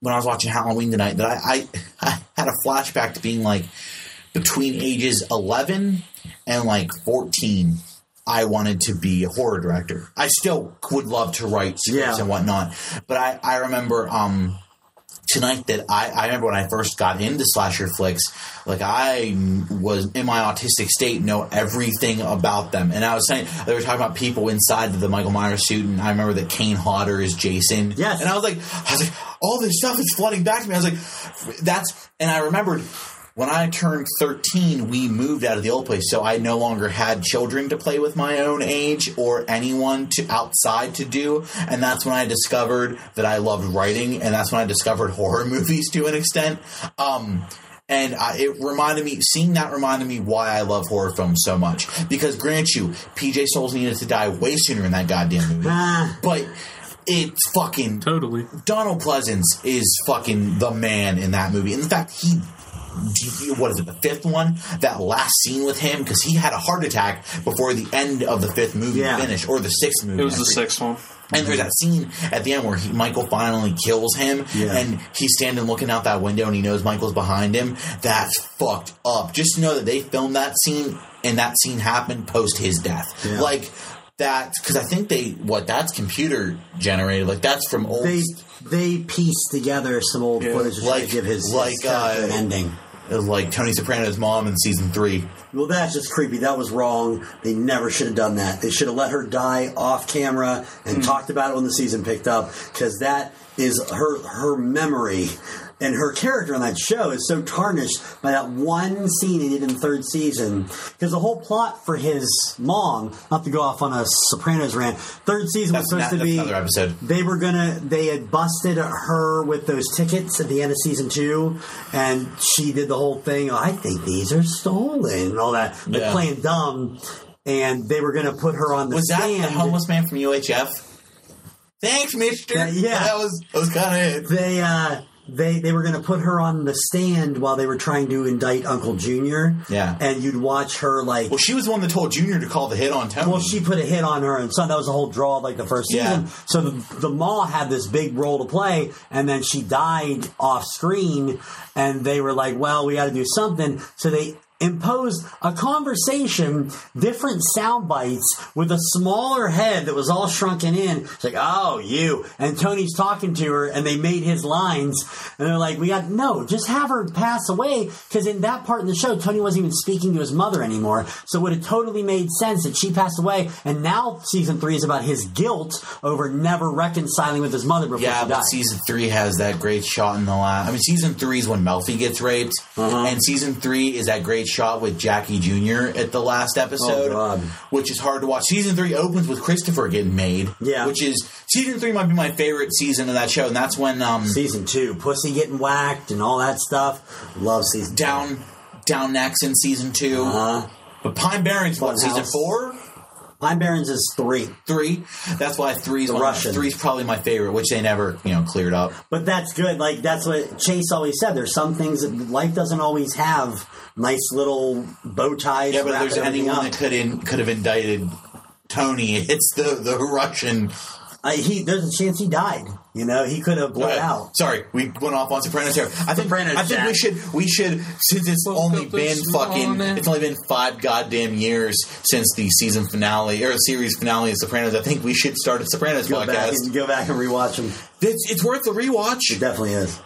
when I was watching Halloween tonight that I, I *laughs* I had a flashback to being like between ages eleven and like fourteen. I wanted to be a horror director. I still would love to write scripts Yeah. and whatnot, but I I remember um tonight that I, I remember when I first got into slasher flicks, like I was in my autistic state, know everything about them. And I was saying they were talking about people inside the Michael Myers suit, and I remember that Kane Hodder is Jason. Yes. and I was like, I was like, all this stuff is flooding back to me. I was like, that's, and I remembered. When I turned 13, we moved out of the old place, so I no longer had children to play with my own age or anyone to outside to do, and that's when I discovered that I loved writing, and that's when I discovered *laughs* horror movies to an extent. Um, and I, it reminded me, seeing that reminded me why I love horror films so much. Because grant you, PJ Soles needed to die way sooner in that goddamn movie, Ah. but it's fucking Totally. Donald Pleasence is fucking the man in that movie. In fact, he. What is it? The fifth one? That last scene with him because he had a heart attack before the end of the fifth movie Yeah. finished, or the sixth movie. It was the sixth one. And there's mm-hmm. that scene at the end where he, Michael finally kills him, Yeah. and he's standing looking out that window, and he knows Michael's behind him. That's fucked up. Just to know that they filmed that scene, and that scene happened post his death. Yeah. Like that, because I think they what that's computer generated. Like that's from old. they they pieced together some old Yeah. footage to Like- to give his, his like, character uh, an ending. it was like Tony Soprano's mom in season three. Well, that's just creepy. That was wrong. They never should have done that. They should have let her die off camera and talked about it when the season picked up because that is her her memory and her character on that show is so tarnished by that one scene he did in the third season. Because the whole plot for his mom, not to go off on a Sopranos rant, third season That's was supposed not- to be another episode. they were gonna they had busted her with those tickets at the end of season two and she did the whole thing i think these are stolen and all that like Yeah. playing dumb and they were gonna put her on the Was that stand the homeless man from UHF? Thanks, Mister. Yeah, yeah. that was that was kind of it. they uh they they were going to put her on the stand while they were trying to indict Uncle Junior. Yeah. and you'd watch her like Well, she was the one that told Junior to call the hit on Tony. Well, she put a hit on her, and so that was a whole draw like the first Yeah. season. So the, the mall had this big role to play, and then she died off screen, and they were like, "Well, we got to do something." So they imposed a conversation, different sound bites with a smaller head that was all shrunken in. It's like, oh, you. And Tony's talking to her and they made his lines. And they're like, we got, no, just have her pass away. Because in that part in the show, Tony wasn't even speaking to his mother anymore. So it would have totally made sense that she passed away. And now season three is about his guilt over never reconciling with his mother before Yeah, she but died. season three has that great shot in the last. I mean, season three is when Melfi gets raped, Uh-huh. and season three is that great shot with Jackie Jr. at the last episode, Oh, which is hard to watch. Season three opens with Christopher getting made, Yeah. which is season three might be my favorite season of that show, and that's when um season two, pussy getting whacked and all that stuff. Love season two. down down next in season 2 Uh-huh. but Pine Barrens what season four. Pine Barrens is three. Three. That's why three's The one. Russian. Three's probably my favorite, which they never, you know, cleared up. But that's good. Like that's what Chase always said. There's some things that life doesn't always have nice little bow ties. Yeah, but there's anyone up. that could in, could have indicted Tony, *laughs* it's the the Russian. I, he there's a chance he died. You know, he could have bled out. Sorry, we went off on Sopranos here. I think Sopranos, I think we should we should since it's Woke only been fucking morning. it's only been five goddamn years since the season finale or series finale of Sopranos. I think we should start a Sopranos Go back and go back and rewatch him. It's, it's worth the rewatch. It definitely is.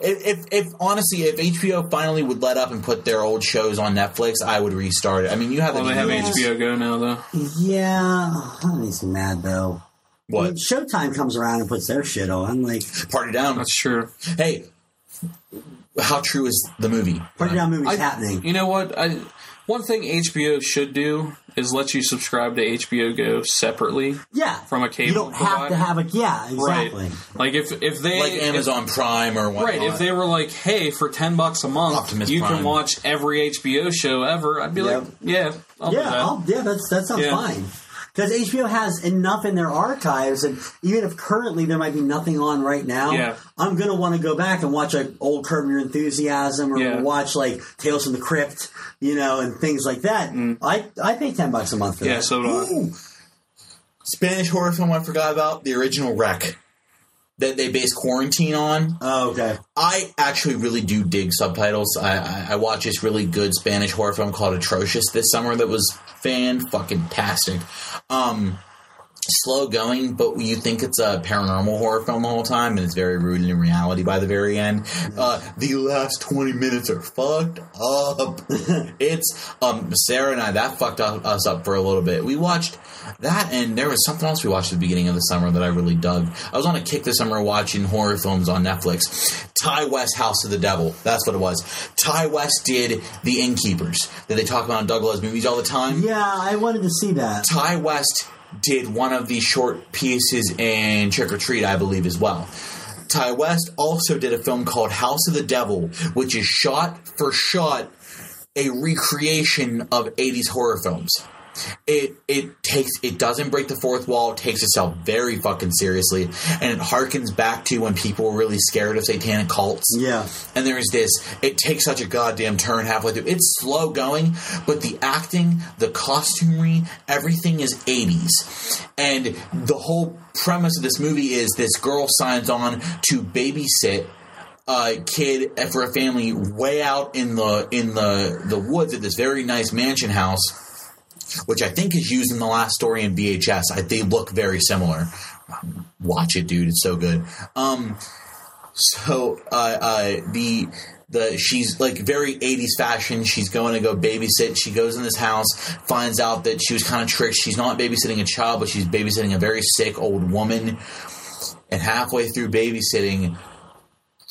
If, if, if honestly, if HBO finally would let up and put their old shows on Netflix, I would restart it. I mean, you have Well, the they have HBO Go now, though. Yeah, that makes me mad though. I mean, What Showtime comes around and puts their shit on. Like, party down? That's true. Hey, how true is the movie? Party Down movie's I- happening. You know what? I one thing HBO should do is let you subscribe to HBO Go separately. Yeah, from a cable You don't have to have a yeah, exactly. Right. Like if if they Like if- Amazon Prime or whatnot. Right, if they were like, "Hey, for ten bucks a month, Optimus you Prime. can watch every HBO show ever," I'd be Yep. like, "Yeah, I'll do Yeah, that." I'll, yeah, that's that sounds Yeah. fine. Because HBO has enough in their archives, and even if currently there might be nothing on right now, Yeah. I'm gonna want to go back and watch like old Curb Your Enthusiasm or Yeah. watch like Tales from the Crypt, you know, and things like that. I I pay ten bucks a month for Mm. yeah, that. so do Ooh. Spanish horror film I forgot about the original Rec that they base Quarantine on. oh, okay. I actually really do dig subtitles. I, I, I watched this really good Spanish horror film called Atrocious this summer that was fan fucking tastic. Um, slow going, but you think it's a paranormal horror film the whole time, and it's very rooted in reality by the very end. Uh, the last twenty minutes are fucked up. *laughs* it's um, Sarah and I that fucked up, us up for a little bit. We watched that, and there was something else we watched at the beginning of the summer that I really dug. I was on a kick this summer watching horror films on Netflix. Ti West House of the Devil. That's what it was. Ti West did The Innkeepers that they talk about in Doug Loves Movies all the time. Yeah, I wanted to see that. Ti West did one of these short pieces in Trick or Treat, I believe, as well. Ti West also did a film called House of the Devil, which is shot for shot a recreation of 80s horror films. It it takes it doesn't break the fourth wall. It takes itself very fucking seriously, and it harkens back to when people were really scared of satanic cults. Yeah. And there's this, it takes such a goddamn turn halfway through. It's slow going, but the acting, the costumery, everything is 80s. And the whole premise of this movie is this girl signs on to babysit a kid for a family way out in the in the the woods at this very nice mansion house which I think is used in the last story in VHS. I, they look very similar. Watch it, dude. It's so good. Um, so uh, uh, the the she's like very 80s fashion. She's going to go babysit. She goes in this house, finds out that she was kind of tricked. She's not babysitting a child, but she's babysitting a very sick old woman. And halfway through babysitting,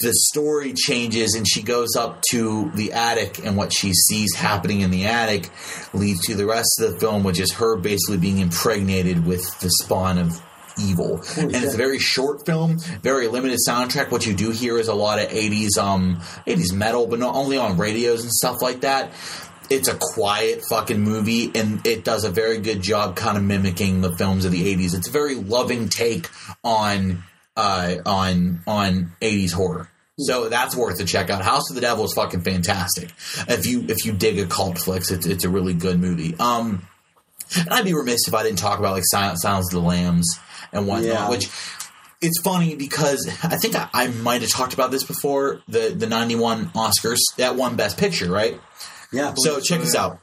the story changes and she goes up to the attic and what she sees happening in the attic leads to the rest of the film which is her basically being impregnated with the spawn of evil. And it's a very short film very limited soundtrack. What you do hear is a lot of 80s um 80s metal but not only on radios and stuff like that. It's a quiet fucking movie and it does a very good job kind of mimicking the films of the 80s it's a very loving take on uh, on on 80s horror. So that's worth a check out. House of the Devil is fucking fantastic. If you if you dig a cult flicks, it's it's a really good movie. Um, and I'd be remiss if I didn't talk about like Silence, Silence of the Lambs and whatnot. Yeah. Which it's funny because I think I, I might have talked about this before. The the ninety one Oscars that won Best Picture, right? Yeah. So check this out.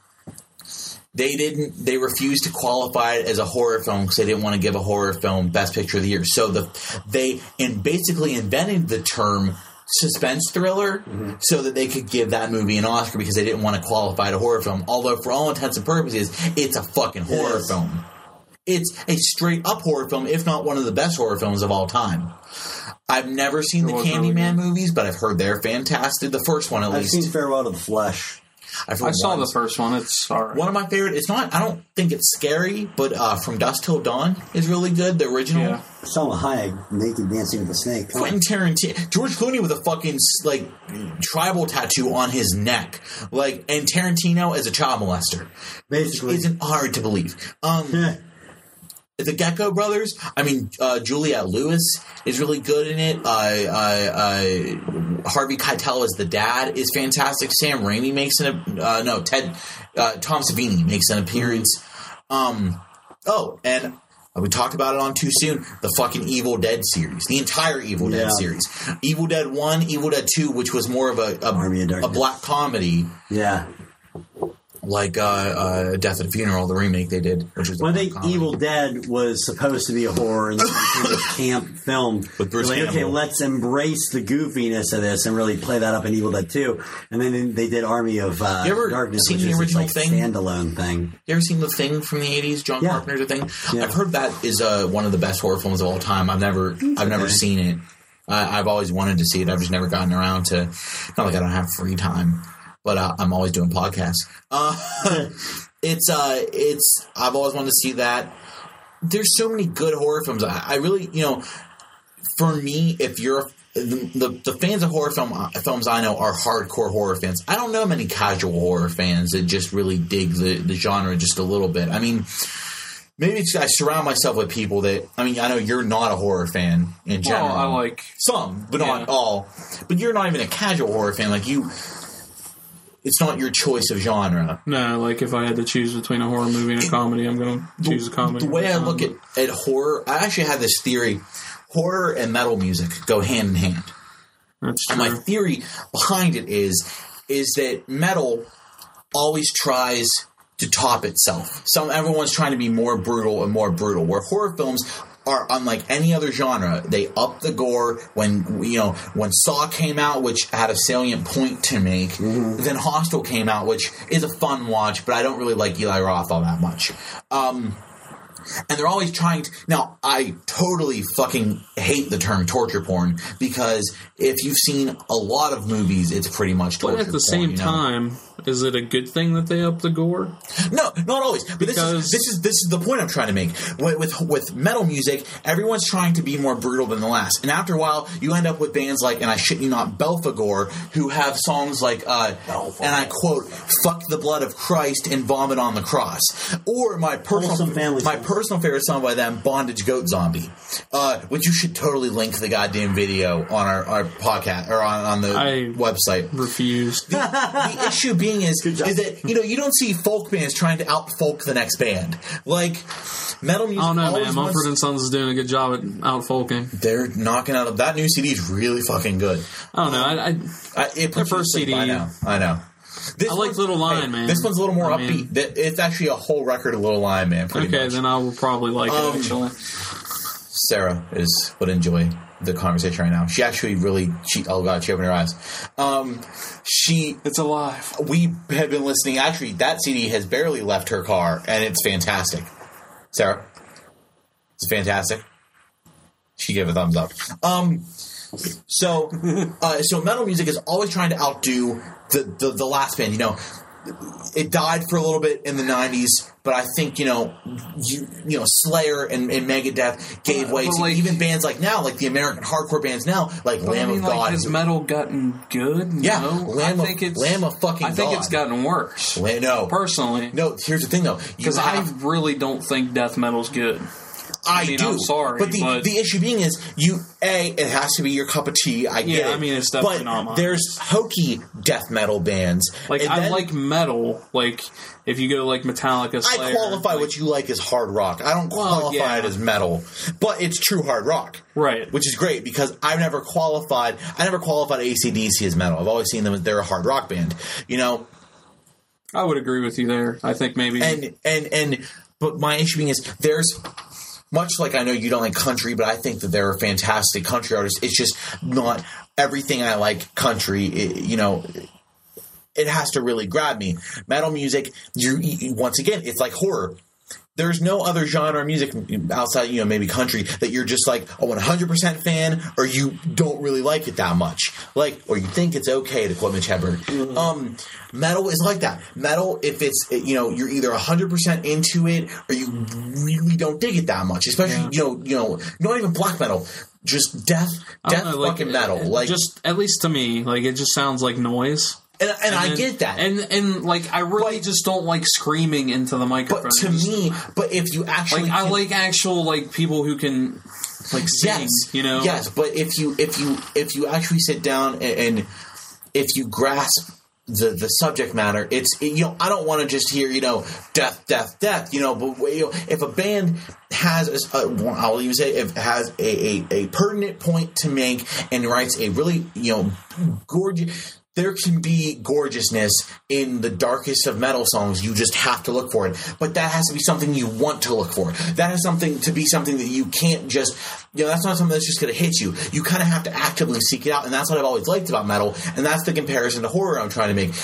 They didn't. They refused to qualify it as a horror film because they didn't want to give a horror film Best Picture of the Year. So the they and basically invented the term suspense thriller mm-hmm. so that they could give that movie an Oscar because they didn't want to qualify it a horror film. Although for all intents and purposes, it's a fucking horror film. It's a straight up horror film, if not one of the best horror films of all time. I've never seen the was really Candyman movies, but I've heard they're fantastic. The first one, at I've least. seen Farewell to the Flesh. I've heard I saw one. the first one. It's alright. One of my favorite. It's not. I don't think it's scary, but uh, From Dusk Till Dawn is really good. The original. Yeah. Salma Hayek naked dancing with a snake. Quentin Tarantino, George Clooney with a fucking like tribal tattoo on his neck, like, and Tarantino as a child molester. Basically. Isn't hard to believe. Um, *laughs* the Gecko Brothers. I mean, uh, Juliette Lewis is really good in it. Uh, uh, uh, Harvey Keitel as the dad is fantastic. Sam Raimi makes an uh, no Ted uh, Tom Savini makes an appearance. Um, oh, and we talked about it on Too Soon. The fucking Evil Dead series, the entire Evil Dead Yeah. series, Evil Dead One, Evil Dead Two, which was more of a a, a black comedy yeah. Like uh, uh, Death at a Funeral, the remake they did, which was Well, I think comedy. Evil Dead was supposed to be a horror and kind of *laughs* camp film. With Bruce like, okay, let's embrace the goofiness of this and really play that up in Evil Dead 2. And then they did Army of uh, You ever Darkness, seen which the original like Thing? standalone thing. You ever seen the Thing from the '80s? John Yeah. Carpenter's Thing. Yeah. I've heard that is uh, one of the best horror films of all time. I've never, I've never seen it. I've always wanted to see it. I've just never gotten around to. Not like I don't have free time, but uh, I'm always doing podcasts. Uh, *laughs* it's, uh, it's. I've always wanted to see that. There's so many good horror films. I, I really, you know, for me, if you're the, the, the fans of horror film uh, films I know are hardcore horror fans. I don't know many casual horror fans that just really dig the, the genre just a little bit. I mean, maybe it's, I surround myself with people that I mean, I know you're not a horror fan in Well, general. I like. some, but Yeah. not all. But you're not even a casual horror fan. Like you, it's not your choice of genre. No, like if I had to choose between a horror movie and a comedy, I'm going to choose a comedy. The way I look at, at horror, I actually have this theory: horror and metal music go hand in hand. that's And my theory behind it is is that metal always tries to top itself. Some everyone's trying to be more brutal and more brutal. Where horror films are unlike any other genre. They up the gore when you know when Saw came out, which had a salient point to make. Then Hostel came out, which is a fun watch, but I don't really like Eli Roth all that much. Um, and they're always trying to. Now, I totally fucking hate the term torture porn because if you've seen a lot of movies, it's pretty much torture But at the porn, same you know? time, is it a good thing that they up the gore? No, not always. But this is this is this is the point I'm trying to make. With, with with metal music, everyone's trying to be more brutal than the last, and after a while, you end up with bands like, and I shit you not, Belphegor, who have songs like, uh, and I quote, "Fuck the blood of Christ and vomit on the cross," or my personal family my songs. personal favorite song by them, "Bondage Goat Zombie," uh, which you should totally link the goddamn video on our, our podcast or on, on the I- website Refused. the issue being is job. is that you know you don't see folk bands trying to out folk the next band like metal music. Oh don't know, always man. wants- Mumford and Sons is doing a good job at out folking. they're knocking out of that new CD is really fucking good. I don't know. I, I I, it puts first you to sleep. CD. I know. I know. This I like Little Lion, man. This one's a little more I mean- upbeat. Th- It's actually a whole record of Little Lion Man. Pretty okay, much. then I will probably like Um, it. Actually, Sarah is would enjoy the conversation right now. She actually really. She oh god, she opened her eyes. Um, she it's alive. we have been listening. Actually, that CD has barely left her car, and it's fantastic. Sarah, it's fantastic. She gave a thumbs up. Um, so, *laughs* uh, so metal music is always trying to outdo the, the the last band. You know, it died for a little bit in the '90s, but I think you know, you you know, Slayer and, and Megadeth gave way but to like- even bands like now, like the American hardcore bands now, like Lamb I mean, of like, God. has metal gotten good? Yeah, no? Lamb I of- think it's Lamb of fucking I think God. it's gotten worse. La- no, Personally, No, here's the thing though. Because I really don't think death metal's good. I, mean, do. I'm sorry, but the but- the issue being is you a it has to be your cup of tea. I get Yeah, it. I mean, it's definitely but not mine. There's hokey death metal bands. Like and I then like metal. Like if you go like Metallica, I qualify like- what you like as hard rock. I don't Well, qualify yeah. it as metal, but it's true hard rock. Right. Which is great because I've never qualified. I never qualified ACDC as metal. I've always seen them as they're a hard rock band. You know, I would agree with you there. I think maybe and and and but my issue being is there's much like I know you don't like country, but I think that there are a fantastic country artists. It's just not everything I like country. It, you know, it has to really grab me. Metal music, you you- once again, it's like horror. There's no other genre of music outside, you know, maybe country that you're just like a 100% fan or you don't really like it that much. Like, or you think it's okay to quote Mitch Hedberg. Um, metal is like that. Metal, if it's, you know, you're either 100% into it or you really don't dig it that much. Especially, you know, you know, not even black metal, just death, death know, like, fucking metal. Like, just at least to me, like it just sounds like noise. And, and, I And- get that. and and like I really But- just don't like screaming into the microphone. but to just- me, but if you actually like I like actual like people who can like sing. yes, You know, yes. But if you if you if you actually sit down and, and if you grasp the the subject matter, it's you know I don't want to just hear you know death, death, death. You know, but you know, if a band has a, I'll even say if it has a, a a pertinent point to make and writes a really you know gorgeous. There can be gorgeousness in the darkest of metal songs. You just have to look for it. But that has to be something you want to look for. That has something to be something that you can't just, you know, that's not something that's just going to hit you. You kind of have to actively seek it out. And that's what I've always liked about metal. And that's the comparison to horror I'm trying to make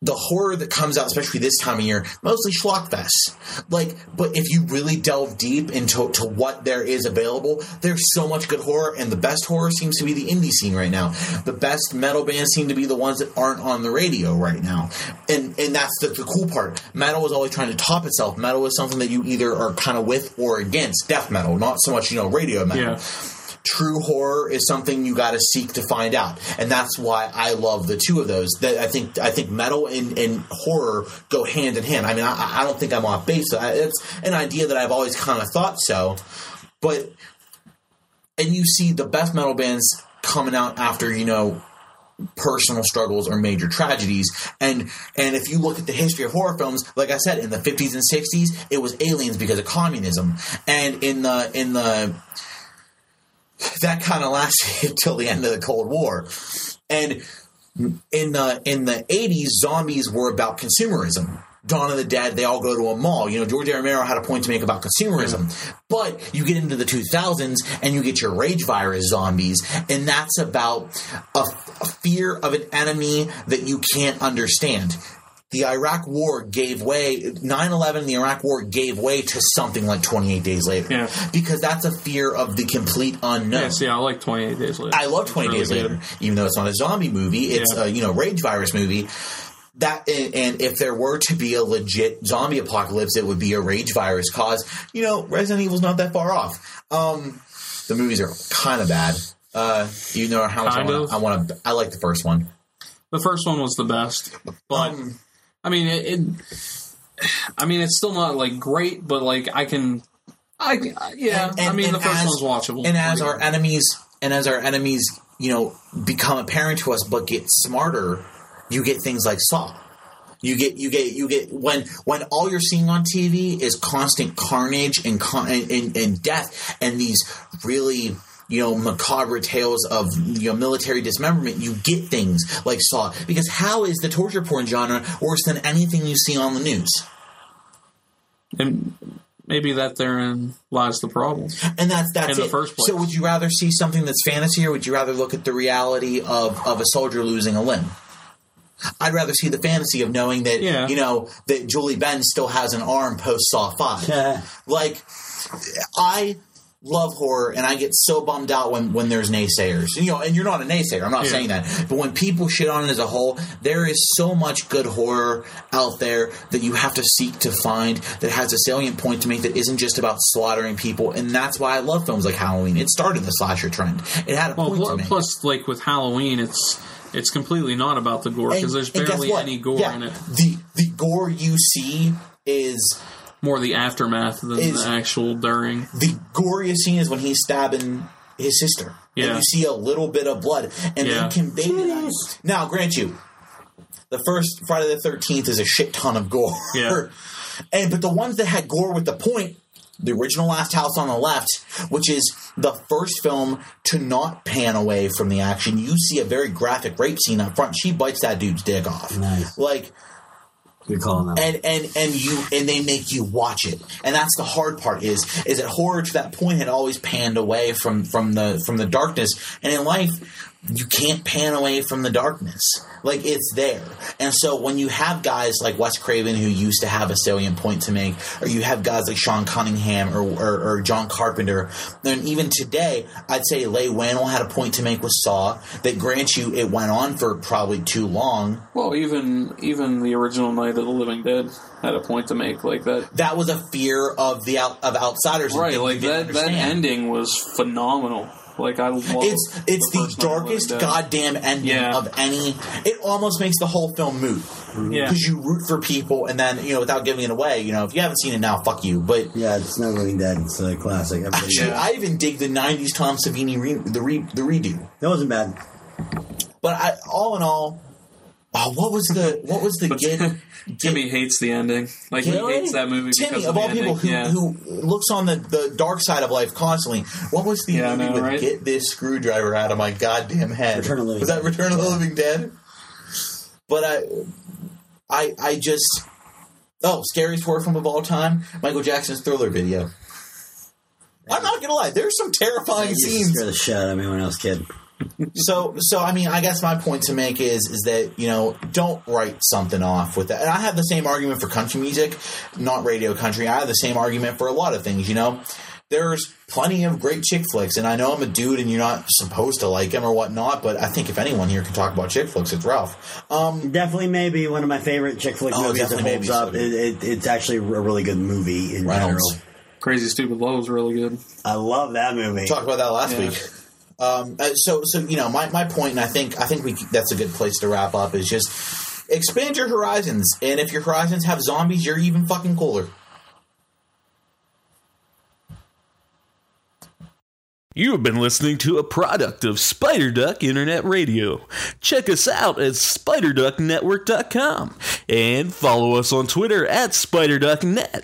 the horror that comes out, especially this time of year, mostly schlockfest. Like, but if you really delve deep into to what there is available, there's so much good horror, and the best horror seems to be the indie scene right now. The best metal bands seem to be the ones that aren't on the radio right now, and and that's the, the cool part. Metal is always trying to top itself. Metal is something that you either are kind of with or against. Death metal, not so much you know radio metal Yeah. True horror is something you got to seek to find out, and that's why I love the two of those. That I think I think metal and, and horror go hand in hand. I mean, I, I don't think I'm off base. It's an idea that I've always kind of thought so, but and you see the best metal bands coming out after you know personal struggles or major tragedies and and if you look at the history of horror films like i said in the 50s and 60s it was aliens because of communism and in the in the *laughs* that kind of lasted *laughs* until the end of the Cold War. And in the in the eighties, zombies were about consumerism. Dawn of the Dead, they all go to a mall. You know, George. Romero had a point to make about consumerism. But you get into the 2000s and you get your rage virus zombies, and that's about a, a fear of an enemy that you can't understand. The Iraq War gave way, 9 11 the Iraq War gave way to something like 28 days later. Yeah. Because that's a fear of the complete unknown. Yeah, see, I like Twenty Eight Days Later. I love Twenty It's Days Later, good. even though it's not a zombie movie. It's Yeah. a you know rage virus movie. That and, if there were to be a legit zombie apocalypse, it would be a rage virus cause. You know, Resident Evil's not that far off. Um, the movies are kind of bad. Uh, you know how much Kind I want. I want to. I like the first one. The first one was the best, but Um, I mean, it, it. I mean, it's still not like great, but like I can. I yeah. And- I mean, the first as- one's watchable. and as our enemies and as our enemies you know become apparent to us but get smarter you get things like saw you get you get you get when when all you're seeing on tv is constant carnage and and, and, and death and these really you know macabre tales of you know military dismemberment you get things like saw because how is the torture porn genre worse than anything you see on the news and maybe that therein lies the problem. and that's that's In the first place. So, would you rather see something that's fantasy, or would you rather look at the reality of of a soldier losing a limb? I'd rather see the fantasy of knowing that Yeah. you know that Julie Benz still has an arm post Saw Five. Yeah. like, I love horror, and I get so bummed out when when there's naysayers. You know, and you're not a naysayer. I'm not Yeah. saying that, but when people shit on it as a whole, there is so much good horror out there that you have to seek to find that has a salient point to make that isn't just about slaughtering people, and that's why I love films like Halloween. It started the slasher trend. It had a Well, point to pl- make. plus, like with Halloween, it's it's completely not about the gore because there's And- and guess barely any gore Yeah, in it. The the gore you see is More the aftermath than Is- the actual during. the goriest scene is when he's stabbing his sister. And you see a little bit of blood. And Yeah. then conveyed it Now, grant you, the first Friday the thirteenth is a shit ton of gore. Yeah. *laughs* and but the ones that had gore with the point, the original Last House on the Left, which is the first film to not pan away from the action, you see a very graphic rape scene up front. She bites that dude's dick off. Nice. Like You're calling that. and and and you and they make you watch it and that's the hard part is is that horror to that point had always panned away from from the from the darkness and in life you can't pan away from the darkness like it's there and so when you have guys like wes craven who used to have a salient point to make or you have guys like sean cunningham or, or, or john carpenter and even today i'd say leigh whannell had a point to make with saw that grant you it went on for probably too long Well, even even the original Night of the Living Dead had a point to make like that. that was a fear of the out, of outsiders Right, like that. That ending was phenomenal. Like I love. It's it's the, first Night of darkest goddamn ending Yeah. of any. It almost makes the whole film moot Yeah. because you root for people, and then you know without giving it away. You know, if you haven't seen it now, fuck you. But yeah, it's not living dead. It's a classic. Everybody- actually, Yeah. I even dig the '90s Tom Savini re, the re, the redo. That wasn't bad. But I, all in all, oh, what was the what was the But get? Timmy hates the ending. Like Really? he hates that movie. Timmy, because of the all people who, yeah. who looks on the, the dark side of life constantly, what was the Yeah, movie know, with right? "Get this screwdriver out of my goddamn head"? Return of the Living was that Dead. Return of the Living Dead? But I, I, I just oh, scariest horror film of all time, Michael Jackson's Thriller video. I'm not gonna lie, there's some terrifying You used to scenes scare the shit out of me when I was a kid. So so I mean I guess my point to make is is that you know don't write something off with that and I have the same argument for country music not radio country I have the same argument for a lot of things you know there's plenty of great chick flicks and I know I'm a dude and you're not supposed to like them or whatnot but I think if anyone here can talk about chick flicks it's Ralph um Definitely, maybe one of my favorite chick flick Oh, movies that holds maybe so, up. It, it, it's actually a really good movie in Reynolds general. Crazy Stupid Love is really good. I love that movie. talked about that last Yeah. week um uh, so so you know my, my point and I think I think we that's a good place to wrap up is just expand your horizons and if your horizons have zombies you're even fucking cooler You have been listening to a product of Spider Duck Internet Radio. Check us out at spiderducknetwork.com and follow us on Twitter at SpiderDuckNet.